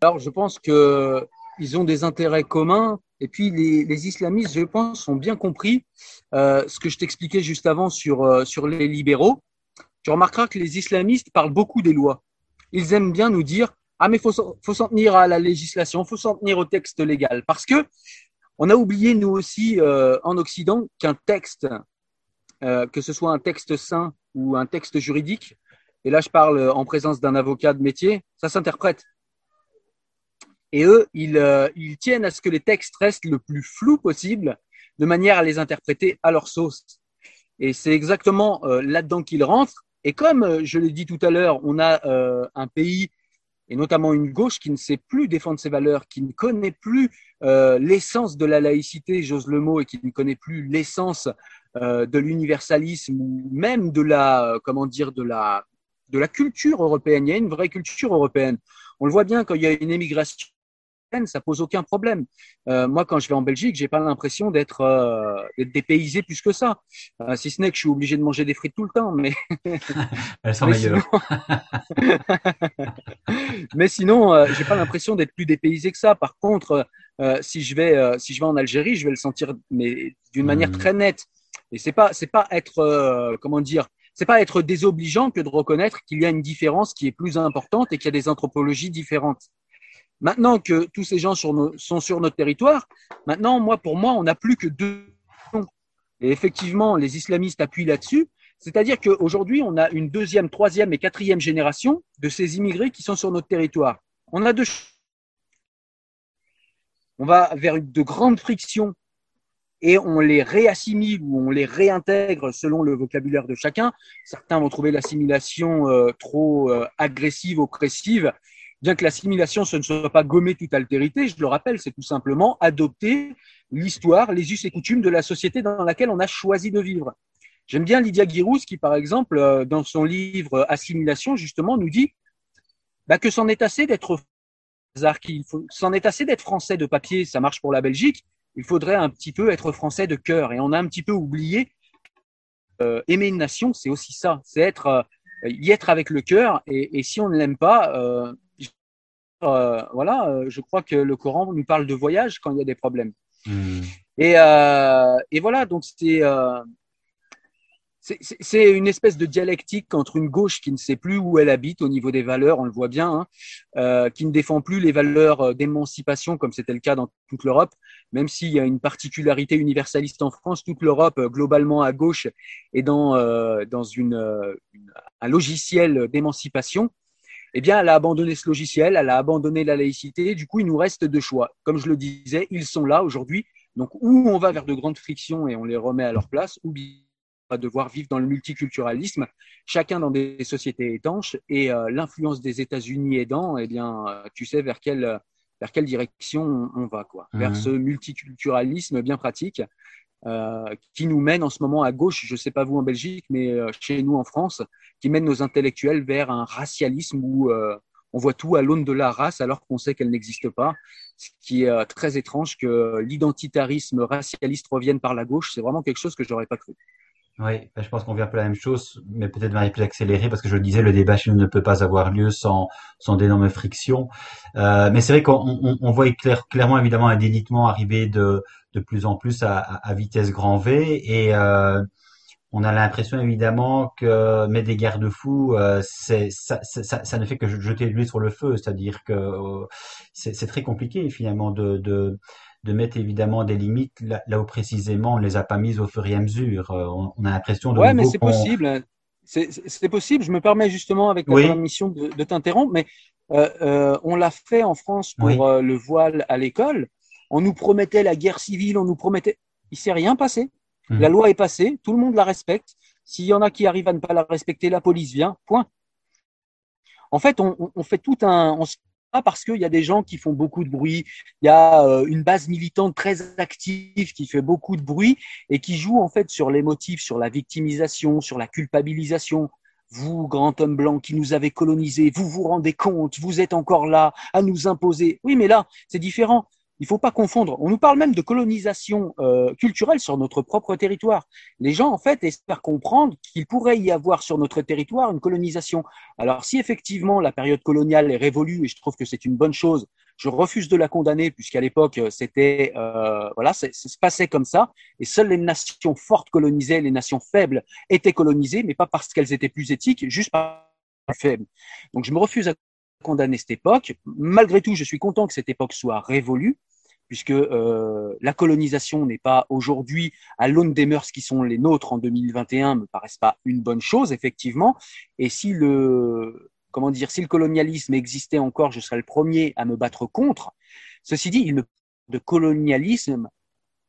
Alors je pense qu'ils ont des intérêts communs et puis les, islamistes, je pense, ont bien compris euh, ce que je t'expliquais juste avant sur, euh, sur les libéraux. Tu remarqueras que les islamistes parlent beaucoup des lois. Ils aiment bien nous dire ah mais faut faut s'en tenir à la législation, faut s'en tenir au texte légal parce que on a oublié, nous aussi, euh, en Occident, qu'un texte, euh, que ce soit un texte sain ou un texte juridique, et là je parle en présence d'un avocat de métier, ça s'interprète. Et eux, ils, euh, ils, tiennent à ce que les textes restent le plus flou possible, de manière à les interpréter à leur sauce. Et c'est exactement là-dedans qu'ils rentrent. Et comme je l'ai dit tout à l'heure, on a un pays et notamment une gauche qui ne sait plus défendre ses valeurs, qui ne connaît plus euh, l'essence de la laïcité, j'ose le mot, et qui ne connaît plus l'essence euh, de l'universalisme ou même de la, comment dire, de la, de la culture européenne. Il y a une vraie culture européenne. On le voit bien quand il y a une émigration ça pose aucun problème. Euh, moi, quand je vais en Belgique, j'ai pas l'impression d'être euh, dépaysé plus que ça. Euh, si ce n'est que je suis obligé de manger des frites tout le temps, mais elles sont meilleures. mais sinon, j'ai pas l'impression d'être plus dépaysé que ça. Par contre, si je vais si je vais en Algérie, je vais le sentir, mais d'une manière hmm. très nette. Et c'est pas c'est pas être comment dire c'est pas être désobligeant que de reconnaître qu'il y a une différence qui est plus importante et qu'il y a des anthropologies différentes. Maintenant que tous ces gens sont sur notre territoire, maintenant, moi, pour moi, on n'a plus que deux. Et effectivement, les islamistes appuient là-dessus. C'est-à-dire qu'aujourd'hui, on a une deuxième, troisième et quatrième génération de ces immigrés qui sont sur notre territoire. On a deux. On va vers de grandes frictions et on les réassimile ou on les réintègre selon le vocabulaire de chacun. Certains vont trouver l'assimilation euh, trop euh, agressive, oppressive, bien que l'assimilation, ce ne soit pas gommer toute altérité, je le rappelle, c'est tout simplement adopter l'histoire, les us et coutumes de la société dans laquelle on a choisi de vivre. J'aime bien Lydia Girouz qui, par exemple, euh, dans son livre Assimilation, justement, nous dit bah, que c'en est assez d'être s'en est assez d'être français de papier, ça marche pour la Belgique. Il faudrait un petit peu être français de cœur. Et on a un petit peu oublié euh, aimer une nation, c'est aussi ça, c'est être euh, y être avec le cœur. Et, et si on ne l'aime pas, euh, euh, voilà, euh, je crois que le Coran nous parle de voyage quand il y a des problèmes. Hmm. Et, euh, et, voilà, donc c'est c'est une espèce de dialectique entre une gauche qui ne sait plus où elle habite au niveau des valeurs, on le voit bien, hein, qui ne défend plus les valeurs d'émancipation comme c'était le cas dans toute l'Europe, même s'il y a une particularité universaliste en France, toute l'Europe globalement à gauche est dans, dans une, un logiciel d'émancipation eh bien, elle a abandonné ce logiciel, elle a abandonné la laïcité. Du coup, il nous reste deux choix. Comme je le disais, ils sont là aujourd'hui. Donc, ou on va vers de grandes frictions et on les remet à leur place, ou bien on va devoir vivre dans le multiculturalisme, chacun dans des sociétés étanches, et euh, l'influence des États-Unis aidant, eh bien, euh, tu sais vers quelle, vers quelle direction on, va, quoi. Vers ce multiculturalisme bien pratique. Euh, qui nous mène en ce moment à gauche, je ne sais pas vous en Belgique, mais euh, chez nous en France, qui mène nos intellectuels vers un racialisme où euh, on voit tout à l'aune de la race alors qu'on sait qu'elle n'existe pas. Ce qui est très étrange que l'identitarisme racialiste revienne par la gauche, c'est vraiment quelque chose que je n'aurais pas cru. Oui, ben, je pense qu'on vient un peu la même chose, mais peut-être de manière plus accélérée, parce que je le disais, le débat chez nous ne peut pas avoir lieu sans, sans d'énormes frictions. Euh, mais c'est vrai qu'on on, on voit clair, clairement, évidemment, un délitement arriver de, de plus en plus à, à vitesse grand V, et euh, on a l'impression, évidemment, que mettre des garde-fous, euh, c'est, ça, ça, ça, ne fait que jeter de l'huile sur le feu, c'est-à-dire que euh, c'est, très compliqué, finalement, de, de de mettre évidemment des limites là, où précisément on les a pas mises au fur et à mesure. Euh, on, a l'impression de. Ouais, mais c'est possible. C'est possible. Je me permets justement avec la permission de, de t'interrompre, mais euh, euh, on l'a fait en France pour euh, le voile à l'école. On nous promettait la guerre civile, on nous promettait. Il s'est rien passé. Hum. La loi est passée, tout le monde la respecte. S'il y en a qui arrivent à ne pas la respecter, la police vient. Point. En fait, on, on fait tout un, on parce qu'il y a des gens qui font beaucoup de bruit. Il y a euh, une base militante très active qui fait beaucoup de bruit et qui joue en fait sur les motifs, sur la victimisation, sur la culpabilisation. Vous, grand homme blanc qui nous avez colonisés, vous vous rendez compte, vous êtes encore là à nous imposer. Oui, mais là, c'est différent. Il faut pas confondre. On nous parle même de colonisation euh, culturelle sur notre propre territoire. Les gens, en fait, espèrent comprendre qu'il pourrait y avoir sur notre territoire une colonisation. Alors, si effectivement la période coloniale est révolue, et je trouve que c'est une bonne chose, je refuse de la condamner puisqu'à l'époque, c'était euh, voilà, ça se passait comme ça, et seules les nations fortes colonisaient, les nations faibles étaient colonisées, mais pas parce qu'elles étaient plus éthiques, juste par faibles. Donc, je me refuse à condamner cette époque. Malgré tout, je suis content que cette époque soit révolue puisque euh, la colonisation n'est pas aujourd'hui à l'aune des mœurs qui sont les nôtres en 2021, me paraissent pas une bonne chose effectivement. Et si le comment dire, si le colonialisme existait encore, je serais le premier à me battre contre. Ceci dit, il ne de colonialisme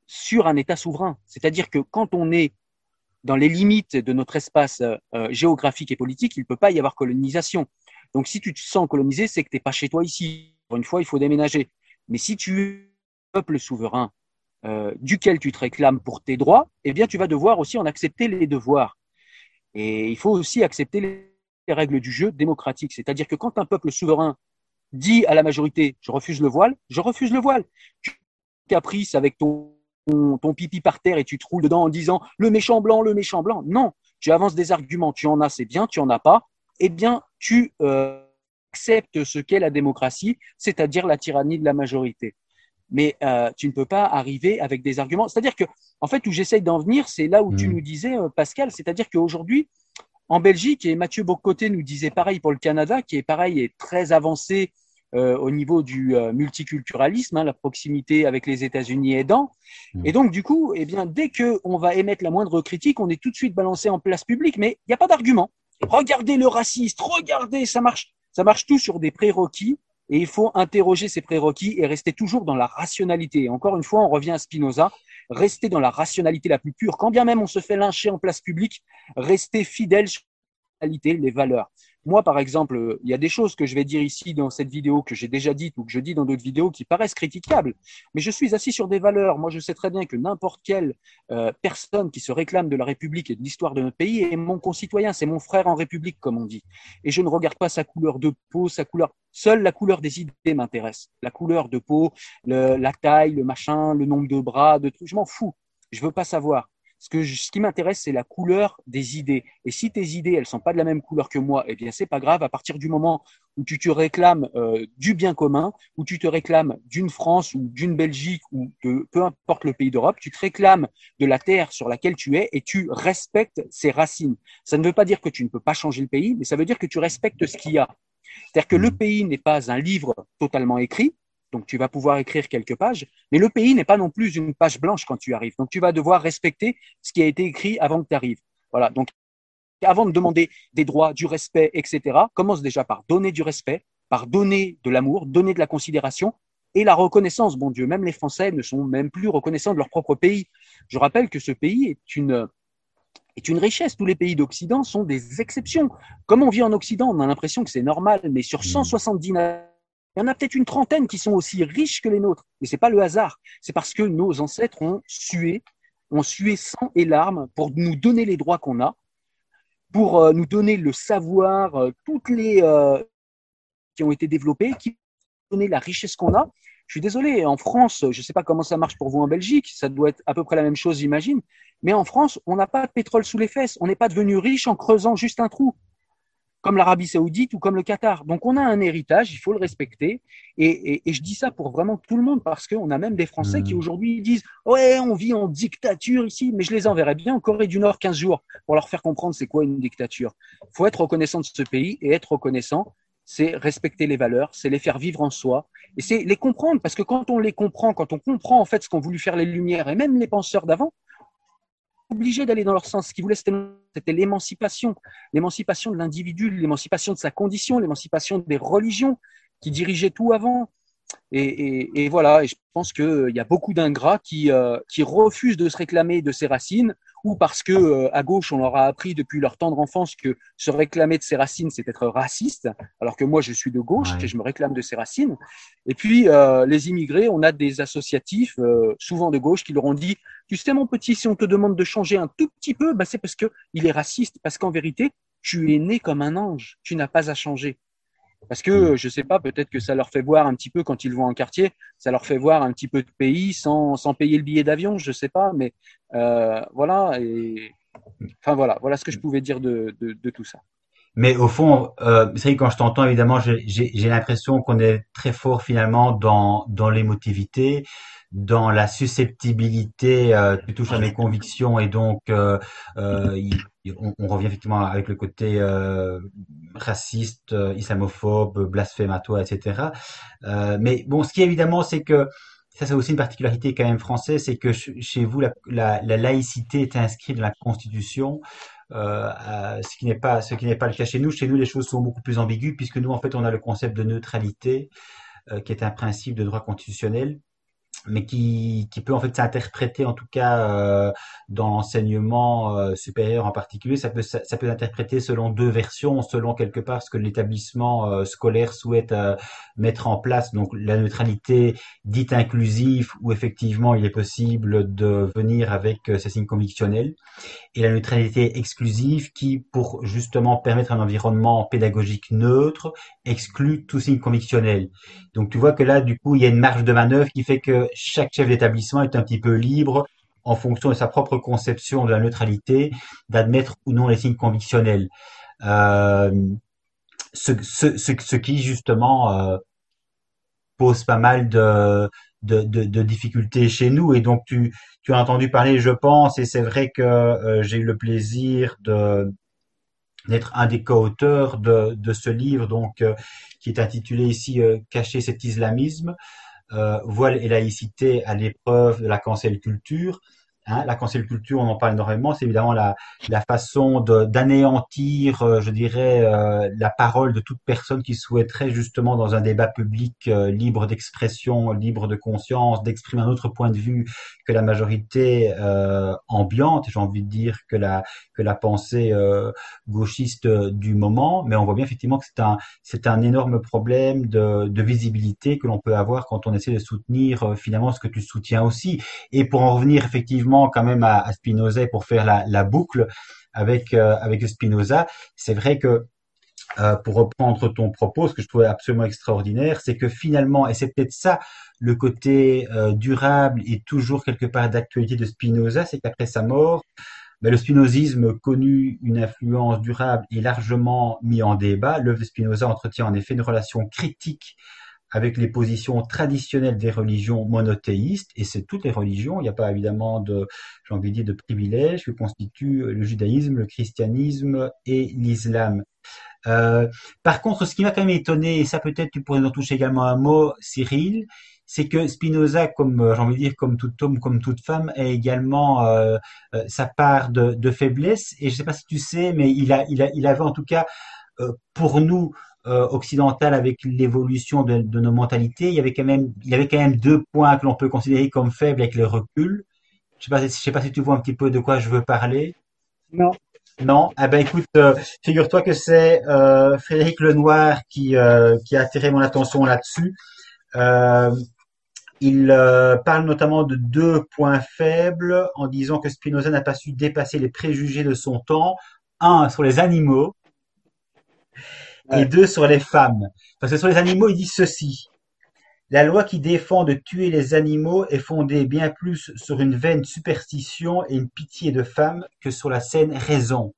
sur un État souverain, c'est-à-dire que quand on est dans les limites de notre espace euh, géographique et politique, il ne peut pas y avoir colonisation. Donc si tu te sens colonisé, c'est que tu pas chez toi ici. Pour une fois, il faut déménager. Mais si tu peuple souverain euh, duquel tu te réclames pour tes droits, eh bien, tu vas devoir aussi en accepter les devoirs. Et il faut aussi accepter les règles du jeu démocratique. C'est-à-dire que quand un peuple souverain dit à la majorité je refuse le voile, je refuse le voile. Tu caprices avec ton, pipi par terre et tu te roules dedans en disant le méchant blanc, le méchant blanc. Non, tu avances des arguments. Tu en as, c'est bien. Tu en as pas, eh bien, tu euh, acceptes ce qu'est la démocratie, c'est-à-dire la tyrannie de la majorité mais euh, tu ne peux pas arriver avec des arguments. C'est-à-dire que, en fait, où j'essaye d'en venir, c'est là où tu mm. nous disais, euh, Pascal, c'est-à-dire qu'aujourd'hui, en Belgique, et Mathieu Bocoté nous disait pareil pour le Canada, qui est pareil et très avancé euh, au niveau du multiculturalisme, hein, la proximité avec les États-Unis aidant. Mm. Et donc, du coup, eh bien, dès qu'on va émettre la moindre critique, on est tout de suite balancé en place publique, mais il n'y a pas d'argument. Regardez le raciste, regardez, ça marche. Ça marche tout sur des prérequis et il faut interroger ces prérequis et rester toujours dans la rationalité. Encore une fois, on revient à Spinoza, rester dans la rationalité la plus pure, quand bien même on se fait lyncher en place publique, rester fidèle sur la réalité, les valeurs. Moi, par exemple, il y a des choses que je vais dire ici dans cette vidéo que j'ai déjà dites ou que je dis dans d'autres vidéos qui paraissent critiquables. Mais je suis assis sur des valeurs. Moi, je sais très bien que n'importe quelle euh, personne qui se réclame de la République et de l'histoire de notre pays est mon concitoyen, c'est mon frère en République, comme on dit. Et je ne regarde pas sa couleur de peau, sa couleur. Seule la couleur des idées m'intéresse. La couleur de peau, la taille, le machin, le nombre de bras, de trucs. Je m'en fous. Je veux pas savoir. Ce, que ce qui m'intéresse, c'est la couleur des idées. Et si tes idées, elles sont pas de la même couleur que moi, eh bien, c'est pas grave. À partir du moment où tu te réclames euh, du bien commun, où tu te réclames d'une France ou d'une Belgique ou de peu importe le pays d'Europe, tu te réclames de la terre sur laquelle tu es et tu respectes ses racines. Ça ne veut pas dire que tu ne peux pas changer le pays, mais ça veut dire que tu respectes ce qu'il y a. C'est-à-dire que le mmh. pays n'est pas un livre totalement écrit, donc tu vas pouvoir écrire quelques pages, mais le pays n'est pas non plus une page blanche quand tu arrives. Donc tu vas devoir respecter ce qui a été écrit avant que tu arrives. Voilà, donc avant de demander des droits, du respect, etc., commence déjà par donner du respect, par donner de l'amour, donner de la considération, et la reconnaissance. Bon Dieu, même les Français ne sont même plus reconnaissants de leur propre pays. Je rappelle que ce pays est une, est une richesse. Tous les pays d'Occident sont des exceptions. Comme on vit en Occident, on a l'impression que c'est normal, mais sur 170 nations, il y en a peut-être une trentaine qui sont aussi riches que les nôtres. Et c'est pas le hasard. C'est parce que nos ancêtres ont sué, ont sué sang et larmes pour nous donner les droits qu'on a, pour euh, nous donner le savoir, euh, toutes les euh, qui ont été développés, qui ont donné la richesse qu'on a. Je suis désolé, en France, je ne sais pas comment ça marche pour vous en Belgique, ça doit être à peu près la même chose, j'imagine. Mais en France, on n'a pas de pétrole sous les fesses. On n'est pas devenu riche en creusant juste un trou comme l'Arabie Saoudite ou comme le Qatar. Donc on a un héritage, il faut le respecter. Et, je dis ça pour vraiment tout le monde parce qu'on a même des Français qui mmh. aujourd'hui disent ouais on vit en dictature ici, mais je les enverrai bien en Corée du Nord 15 jours pour leur faire comprendre c'est quoi une dictature. Il faut être reconnaissant de ce pays et être reconnaissant, c'est respecter les valeurs, c'est les faire vivre en soi et c'est les comprendre parce que quand on les comprend, quand on comprend en fait ce qu'ont voulu faire les Lumières et même les penseurs d'avant, obligé d'aller dans leur sens. Ce qu'ils voulaient, c'était l'émancipation, l'émancipation de l'individu, l'émancipation de sa condition, l'émancipation des religions qui dirigeaient tout avant. Et, voilà, et je pense qu'il y a beaucoup d'ingrats qui, euh, qui refusent de se réclamer de ses racines ou parce que euh, à gauche on leur a appris depuis leur tendre enfance que se réclamer de ses racines c'est être raciste, alors que moi je suis de gauche et je me réclame de ses racines. Et puis euh, les immigrés, on a des associatifs euh, souvent de gauche qui leur ont dit tu sais mon petit, si on te demande de changer un tout petit peu, bah, c'est parce que il est raciste, parce qu'en vérité tu es né comme un ange, tu n'as pas à changer. Parce que, je sais pas, peut-être que ça leur fait voir un petit peu quand ils vont en quartier, ça leur fait voir un petit peu de pays sans, sans payer le billet d'avion, je sais pas, mais euh, voilà. Et, enfin voilà, voilà ce que je pouvais dire de, de, de tout ça. Mais au fond, euh, c'est quand je t'entends, évidemment, j'ai l'impression qu'on est très fort finalement dans, dans l'émotivité, dans la susceptibilité, euh, tu touches à mes convictions et donc euh, euh, on, on, revient effectivement avec le côté euh, raciste, euh, islamophobe, blasphématoire, etc. Euh, mais bon, ce qui est évidemment, c'est que ça c'est aussi une particularité quand même française, c'est que chez vous la, la, la, laïcité est inscrite dans la Constitution. Euh, ce qui n'est pas ce qui n'est pas le cas chez nous. Chez nous, les choses sont beaucoup plus ambiguës puisque nous, en fait, on a le concept de neutralité, qui est un principe de droit constitutionnel mais qui, qui peut en fait s'interpréter en tout cas euh, dans l'enseignement euh, supérieur en particulier. Ça peut ça, peut s'interpréter selon deux versions selon quelque part ce que l'établissement euh, scolaire souhaite euh, mettre en place. Donc la neutralité dite inclusive où effectivement il est possible de venir avec ces signes convictionnels et la neutralité exclusive qui pour justement permettre un environnement pédagogique neutre exclut tout signe convictionnel donc tu vois que là du coup il y a une marge de manœuvre qui fait que chaque chef d'établissement est un petit peu libre en fonction de sa propre conception de la neutralité, d'admettre ou non les signes convictionnels. Euh, ce, ce, ce, qui justement euh, pose pas mal de, de, de, difficultés chez nous. Et donc tu, tu as entendu parler, je pense, et c'est vrai que euh, j'ai eu le plaisir de d'être un des co-auteurs de, ce livre, donc qui est intitulé ici Cacher cet islamisme euh, voile et laïcité à l'épreuve de la cancel culture. Hein, la cancel culture, on en parle énormément, c'est évidemment la, la façon d'anéantir, euh, je dirais, euh, la parole de toute personne qui souhaiterait justement dans un débat public euh, libre d'expression, libre de conscience, d'exprimer un autre point de vue que la majorité ambiante, j'ai envie de dire que la que la pensée gauchiste du moment. Mais on voit bien effectivement que c'est un un énorme problème de, de visibilité que l'on peut avoir quand on essaie de soutenir finalement ce que tu soutiens aussi. Et pour en revenir effectivement quand même à, Spinoza pour faire la, boucle avec euh, avec Spinoza. C'est vrai que euh, pour reprendre ton propos, ce que je trouvais absolument extraordinaire, c'est que finalement, et c'est peut-être ça le côté euh, durable et toujours quelque part d'actualité de Spinoza, c'est qu'après sa mort, ben, le spinozisme connu une influence durable et largement mis en débat. L'œuvre de Spinoza entretient en effet une relation critique avec les positions traditionnelles des religions monothéistes, et c'est toutes les religions, il n'y a pas évidemment de, j'ai envie de dire, de privilèges que constituent le judaïsme, le christianisme et l'islam. Euh, par contre, ce qui m'a quand même étonné, et ça peut-être tu pourrais en toucher également un mot, Cyril, c'est que Spinoza, comme euh, j'ai envie de dire, comme tout homme, comme toute femme, a également euh, euh, sa part de, de, faiblesse. Et je ne sais pas si tu sais, mais il a, il a, il avait en tout cas euh, pour nous euh, occidentale avec l'évolution de, de, nos mentalités, il y avait quand même, il y avait quand même deux points que l'on peut considérer comme faibles avec le recul. Je sais pas, je sais pas si tu vois un petit peu de quoi je veux parler. Non. Non? Eh ben écoute, euh, figure-toi que c'est euh, Frédéric Lenoir qui qui a attiré mon attention là-dessus. il parle notamment de deux points faibles en disant que Spinoza n'a pas su dépasser les préjugés de son temps. Un sur les animaux et deux sur les femmes. Parce que sur les animaux, il dit ceci. La loi qui défend de tuer les animaux est fondée bien plus sur une vaine superstition et une pitié de femme que sur la saine raison.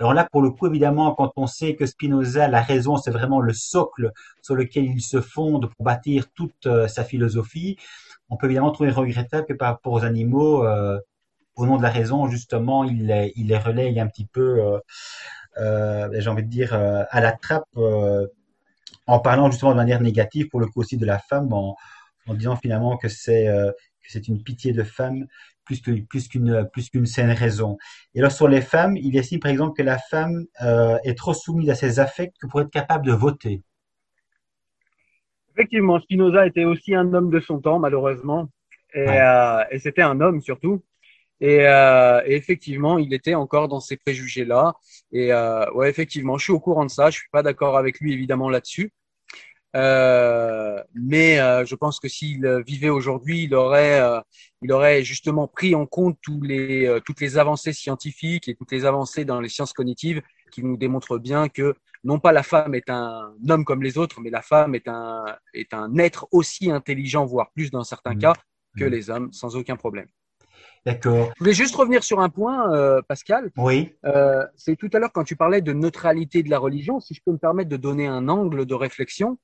Alors là, pour le coup, évidemment, quand on sait que Spinoza, la raison, c'est vraiment le socle sur lequel il se fonde pour bâtir toute euh, sa philosophie, on peut évidemment trouver regrettable que par rapport aux animaux, euh, au nom de la raison, justement, il, il les relaye un petit peu euh, euh, j'ai envie de dire, euh, à la trappe euh, en parlant justement de manière négative pour le coup aussi de la femme, en, en disant finalement que c'est une pitié de femme plus que plus qu'une plus qu'une saine raison. Et alors sur les femmes, il estime par exemple que la femme euh, est trop soumise à ses affects que pour être capable de voter. Effectivement, Spinoza était aussi un homme de son temps, malheureusement, et, euh, et c'était un homme surtout. Et, euh, et, effectivement, il était encore dans ces préjugés-là. Et euh, ouais, effectivement, je suis au courant de ça. Je suis pas d'accord avec lui évidemment là-dessus. Euh, mais euh, je pense que s'il vivait aujourd'hui, il aurait, euh, il aurait justement pris en compte tous les, euh, toutes les avancées scientifiques et toutes les avancées dans les sciences cognitives qui nous démontrent bien que non pas la femme est un homme comme les autres, mais la femme est un, est un être aussi intelligent, voire plus dans certains mmh. cas, que mmh. les hommes, sans aucun problème. D'accord. Je voulais juste revenir sur un point, euh, Pascal. Oui. Euh, c'est tout à l'heure quand tu parlais de neutralité de la religion, si je peux me permettre de donner un angle de réflexion.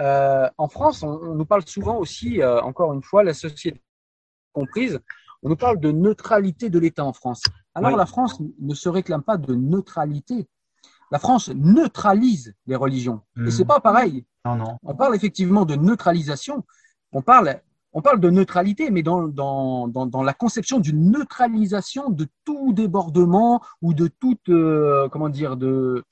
Euh, en France, on, on, nous parle souvent aussi, encore une fois, la société comprise, on nous parle de neutralité de l'État en France. Alors oui. la France ne se réclame pas de neutralité. La France neutralise les religions. Mmh. Et c'est pas pareil. Non, non. On parle effectivement de neutralisation. On parle on parle de neutralité, mais dans, dans, dans, dans la conception d'une neutralisation de tout débordement ou de toute, euh, comment dire, de,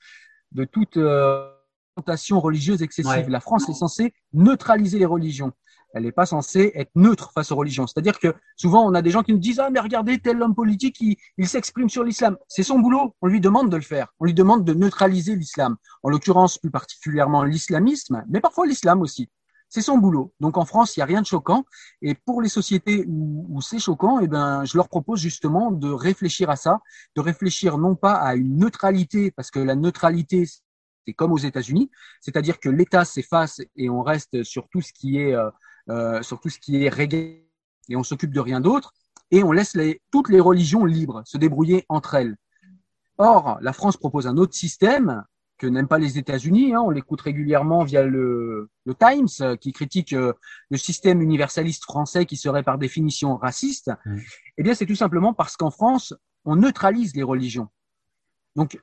de toute euh, orientation religieuse excessive. Ouais. La France est censée neutraliser les religions. Elle n'est pas censée être neutre face aux religions. C'est-à-dire que souvent, on a des gens qui nous disent Ah, mais regardez, tel homme politique, il, il s'exprime sur l'islam. C'est son boulot. On lui demande de le faire. On lui demande de neutraliser l'islam. En l'occurrence, plus particulièrement l'islamisme, mais parfois l'islam aussi c'est son boulot. Donc en France, il n'y a rien de choquant. Et pour les sociétés où, où c'est choquant, eh ben, je leur propose justement de réfléchir à ça, de réfléchir non pas à une neutralité, parce que la neutralité, c'est comme aux États-Unis, c'est-à-dire que l'État s'efface et on reste sur tout ce qui est euh, euh, sur tout ce qui est réglé et on s'occupe de rien d'autre et on laisse les, toutes les religions libres se débrouiller entre elles. Or, la France propose un autre système que n'aiment pas les États-Unis. Hein, on l'écoute régulièrement via le, le Times, euh, qui critique euh, le système universaliste français qui serait par définition raciste. Mmh. Eh bien, c'est tout simplement parce qu'en France, on neutralise les religions. Donc,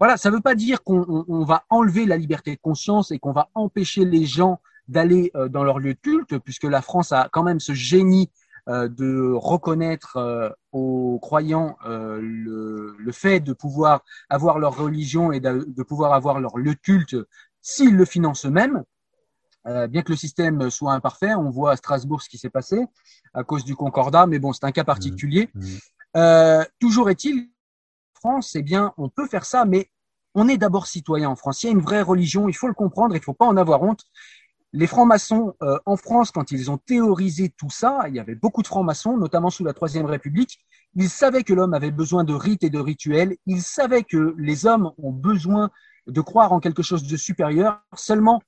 voilà, ça ne veut pas dire qu'on on va enlever la liberté de conscience et qu'on va empêcher les gens d'aller euh, dans leur lieu de culte, puisque la France a quand même ce génie de reconnaître euh, aux croyants euh, le, le, fait de pouvoir avoir leur religion et de, de pouvoir avoir leur lieu de culte s'ils le financent eux-mêmes. bien que le système soit imparfait, on voit à Strasbourg ce qui s'est passé à cause du concordat, mais bon, c'est un cas particulier. Mmh, mmh. toujours est-il, France, eh bien, on peut faire ça, mais on est d'abord citoyen en France. Il y a une vraie religion, il faut le comprendre, il ne faut pas en avoir honte. Les francs-maçons euh, en France, quand ils ont théorisé tout ça, il y avait beaucoup de francs-maçons, notamment sous la Troisième République. Ils savaient que l'homme avait besoin de rites et de rituels. Ils savaient que les hommes ont besoin de croire en quelque chose de supérieur. Seulement,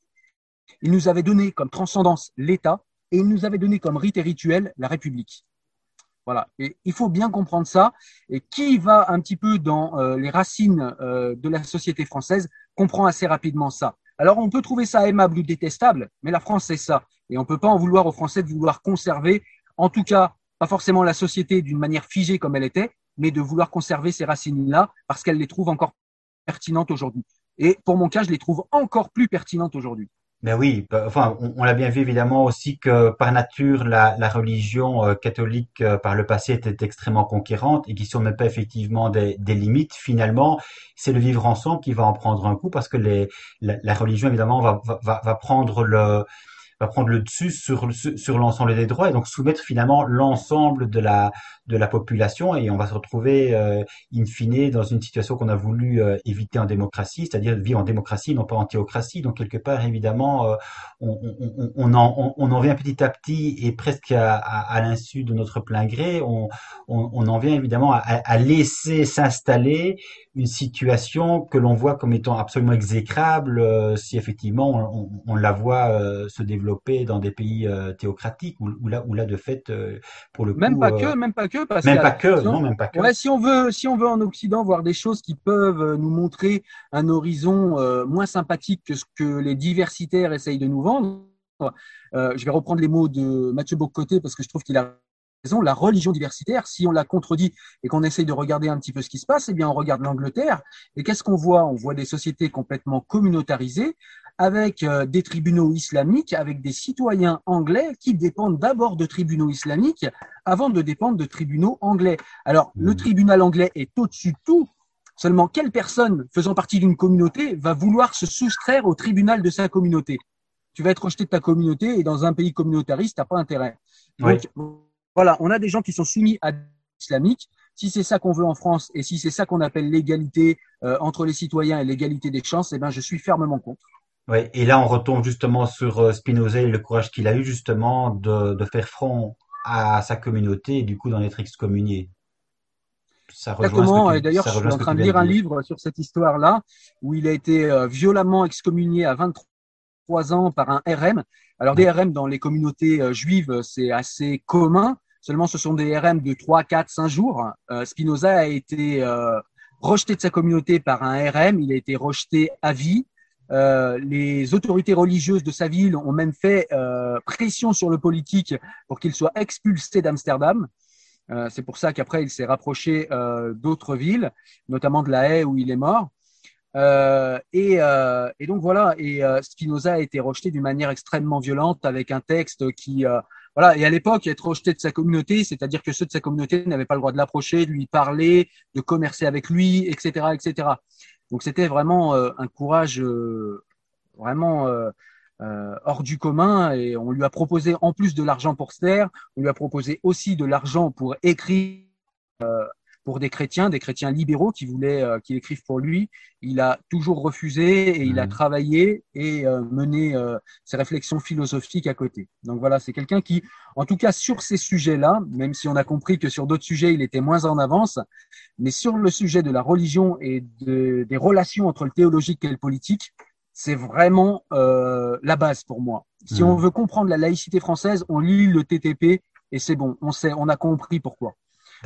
ils nous avaient donné comme transcendance l'État et ils nous avaient donné comme rite et rituel la République. Voilà. Et il faut bien comprendre ça. Et qui va un petit peu dans euh, les racines euh, de la société française comprend assez rapidement ça. Alors on peut trouver ça aimable ou détestable, mais la France c'est ça. Et on ne peut pas en vouloir aux Français de vouloir conserver, en tout cas pas forcément la société d'une manière figée comme elle était, mais de vouloir conserver ces racines-là parce qu'elles les trouvent encore pertinentes aujourd'hui. Et pour mon cas, je les trouve encore plus pertinentes aujourd'hui. Ben oui, bah, enfin, on, on l'a bien vu évidemment aussi que par nature, la, la religion euh, catholique euh, par le passé était extrêmement conquérante et qui ne met pas effectivement des, des limites. Finalement, c'est le vivre ensemble qui va en prendre un coup parce que les, la, la religion évidemment va, va, va prendre le va prendre le dessus sur, sur l'ensemble des droits et donc soumettre finalement l'ensemble de la, de la population et on va se retrouver euh, in fine dans une situation qu'on a voulu euh, éviter en démocratie, c'est-à-dire vivre en démocratie, non pas en théocratie. Donc quelque part, évidemment, euh, on, on, on, en, on, en vient petit à petit et presque à, à, à l'insu de notre plein gré, on, on, en vient évidemment à, à laisser s'installer une situation que l'on voit comme étant absolument exécrable euh, si effectivement on, on, la voit euh, se développer dans des pays euh, théocratiques où, où, là où là de fait pour le même coup pas que même pas que parce même pas que non même pas que. Ouais, si on veut si on veut en Occident voir des choses qui peuvent nous montrer un horizon moins sympathique que ce que les diversitaires essayent de nous vendre je vais reprendre les mots de Mathieu Bocoté parce que je trouve qu'il a la religion diversitaire, si on la contredit et qu'on essaye de regarder un petit peu ce qui se passe, eh bien, on regarde l'Angleterre. Et qu'est-ce qu'on voit? On voit des sociétés complètement communautarisées avec euh, des tribunaux islamiques, avec des citoyens anglais qui dépendent d'abord de tribunaux islamiques avant de dépendre de tribunaux anglais. Alors, le mmh. tribunal anglais est au-dessus de tout. Seulement, quelle personne faisant partie d'une communauté va vouloir se soustraire au tribunal de sa communauté? Tu vas être rejeté de ta communauté et dans un pays communautariste, tu n'as pas intérêt. Donc, voilà, on a des gens qui sont soumis à l'islamique. Si c'est ça qu'on veut en France et si c'est ça qu'on appelle l'égalité euh, entre les citoyens et l'égalité des chances, eh ben, je suis fermement contre. Oui, et là, on retombe justement sur euh, Spinoza et le courage qu'il a eu justement de, de, faire front à sa communauté et du coup d'en être excommunié. Ça Exactement. et d'ailleurs, je suis en train de lire un livre sur cette histoire-là où il a été euh, violemment excommunié à 23 ans par un RM. Alors, des RM dans les communautés juives, c'est assez commun. Seulement, ce sont des RM de 3, 4, 5 jours. Euh, Spinoza a été euh, rejeté de sa communauté par un RM. Il a été rejeté à vie. Euh, les autorités religieuses de sa ville ont même fait pression sur le politique pour qu'il soit expulsé d'Amsterdam. C'est pour ça qu'après, il s'est rapproché d'autres villes, notamment de La Haye où il est mort. Et, et, donc voilà, et Spinoza a été rejeté d'une manière extrêmement violente avec un texte qui voilà. Et à l'époque, être rejeté de sa communauté, c'est-à-dire que ceux de sa communauté n'avaient pas le droit de l'approcher, de lui parler, de commercer avec lui, etc., etc. Donc c'était vraiment euh, un courage euh, vraiment euh, hors du commun. Et on lui a proposé en plus de l'argent pour se taire, on lui a proposé aussi de l'argent pour écrire pour des chrétiens, des chrétiens libéraux qui voulaient euh, qu'il écrive pour lui. Il a toujours refusé et il a mmh. travaillé et euh, mené euh, ses réflexions philosophiques à côté. Donc voilà, c'est quelqu'un qui, en tout cas sur ces sujets-là, même si on a compris que sur d'autres sujets il était moins en avance, mais sur le sujet de la religion et de, des relations entre le théologique et le politique, c'est vraiment euh, la base pour moi. Si mmh. on veut comprendre la laïcité française, on lit le TTP et c'est bon, on sait, on a compris pourquoi.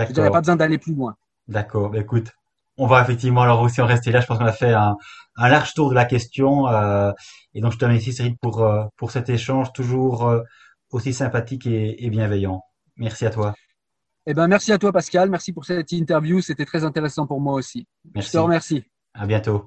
Il n'y a pas besoin d'aller plus loin. D'accord. Bah, écoute, on va effectivement alors aussi en rester là. Je pense qu'on a fait un, un, large tour de la question. Euh, et donc, je te remercie, Cyril, pour, euh, pour cet échange toujours euh, aussi sympathique et, et, bienveillant. Merci à toi. Eh ben, merci à toi, Pascal. Merci pour cette interview. C'était très intéressant pour moi aussi. Merci. Je te remercie. À bientôt.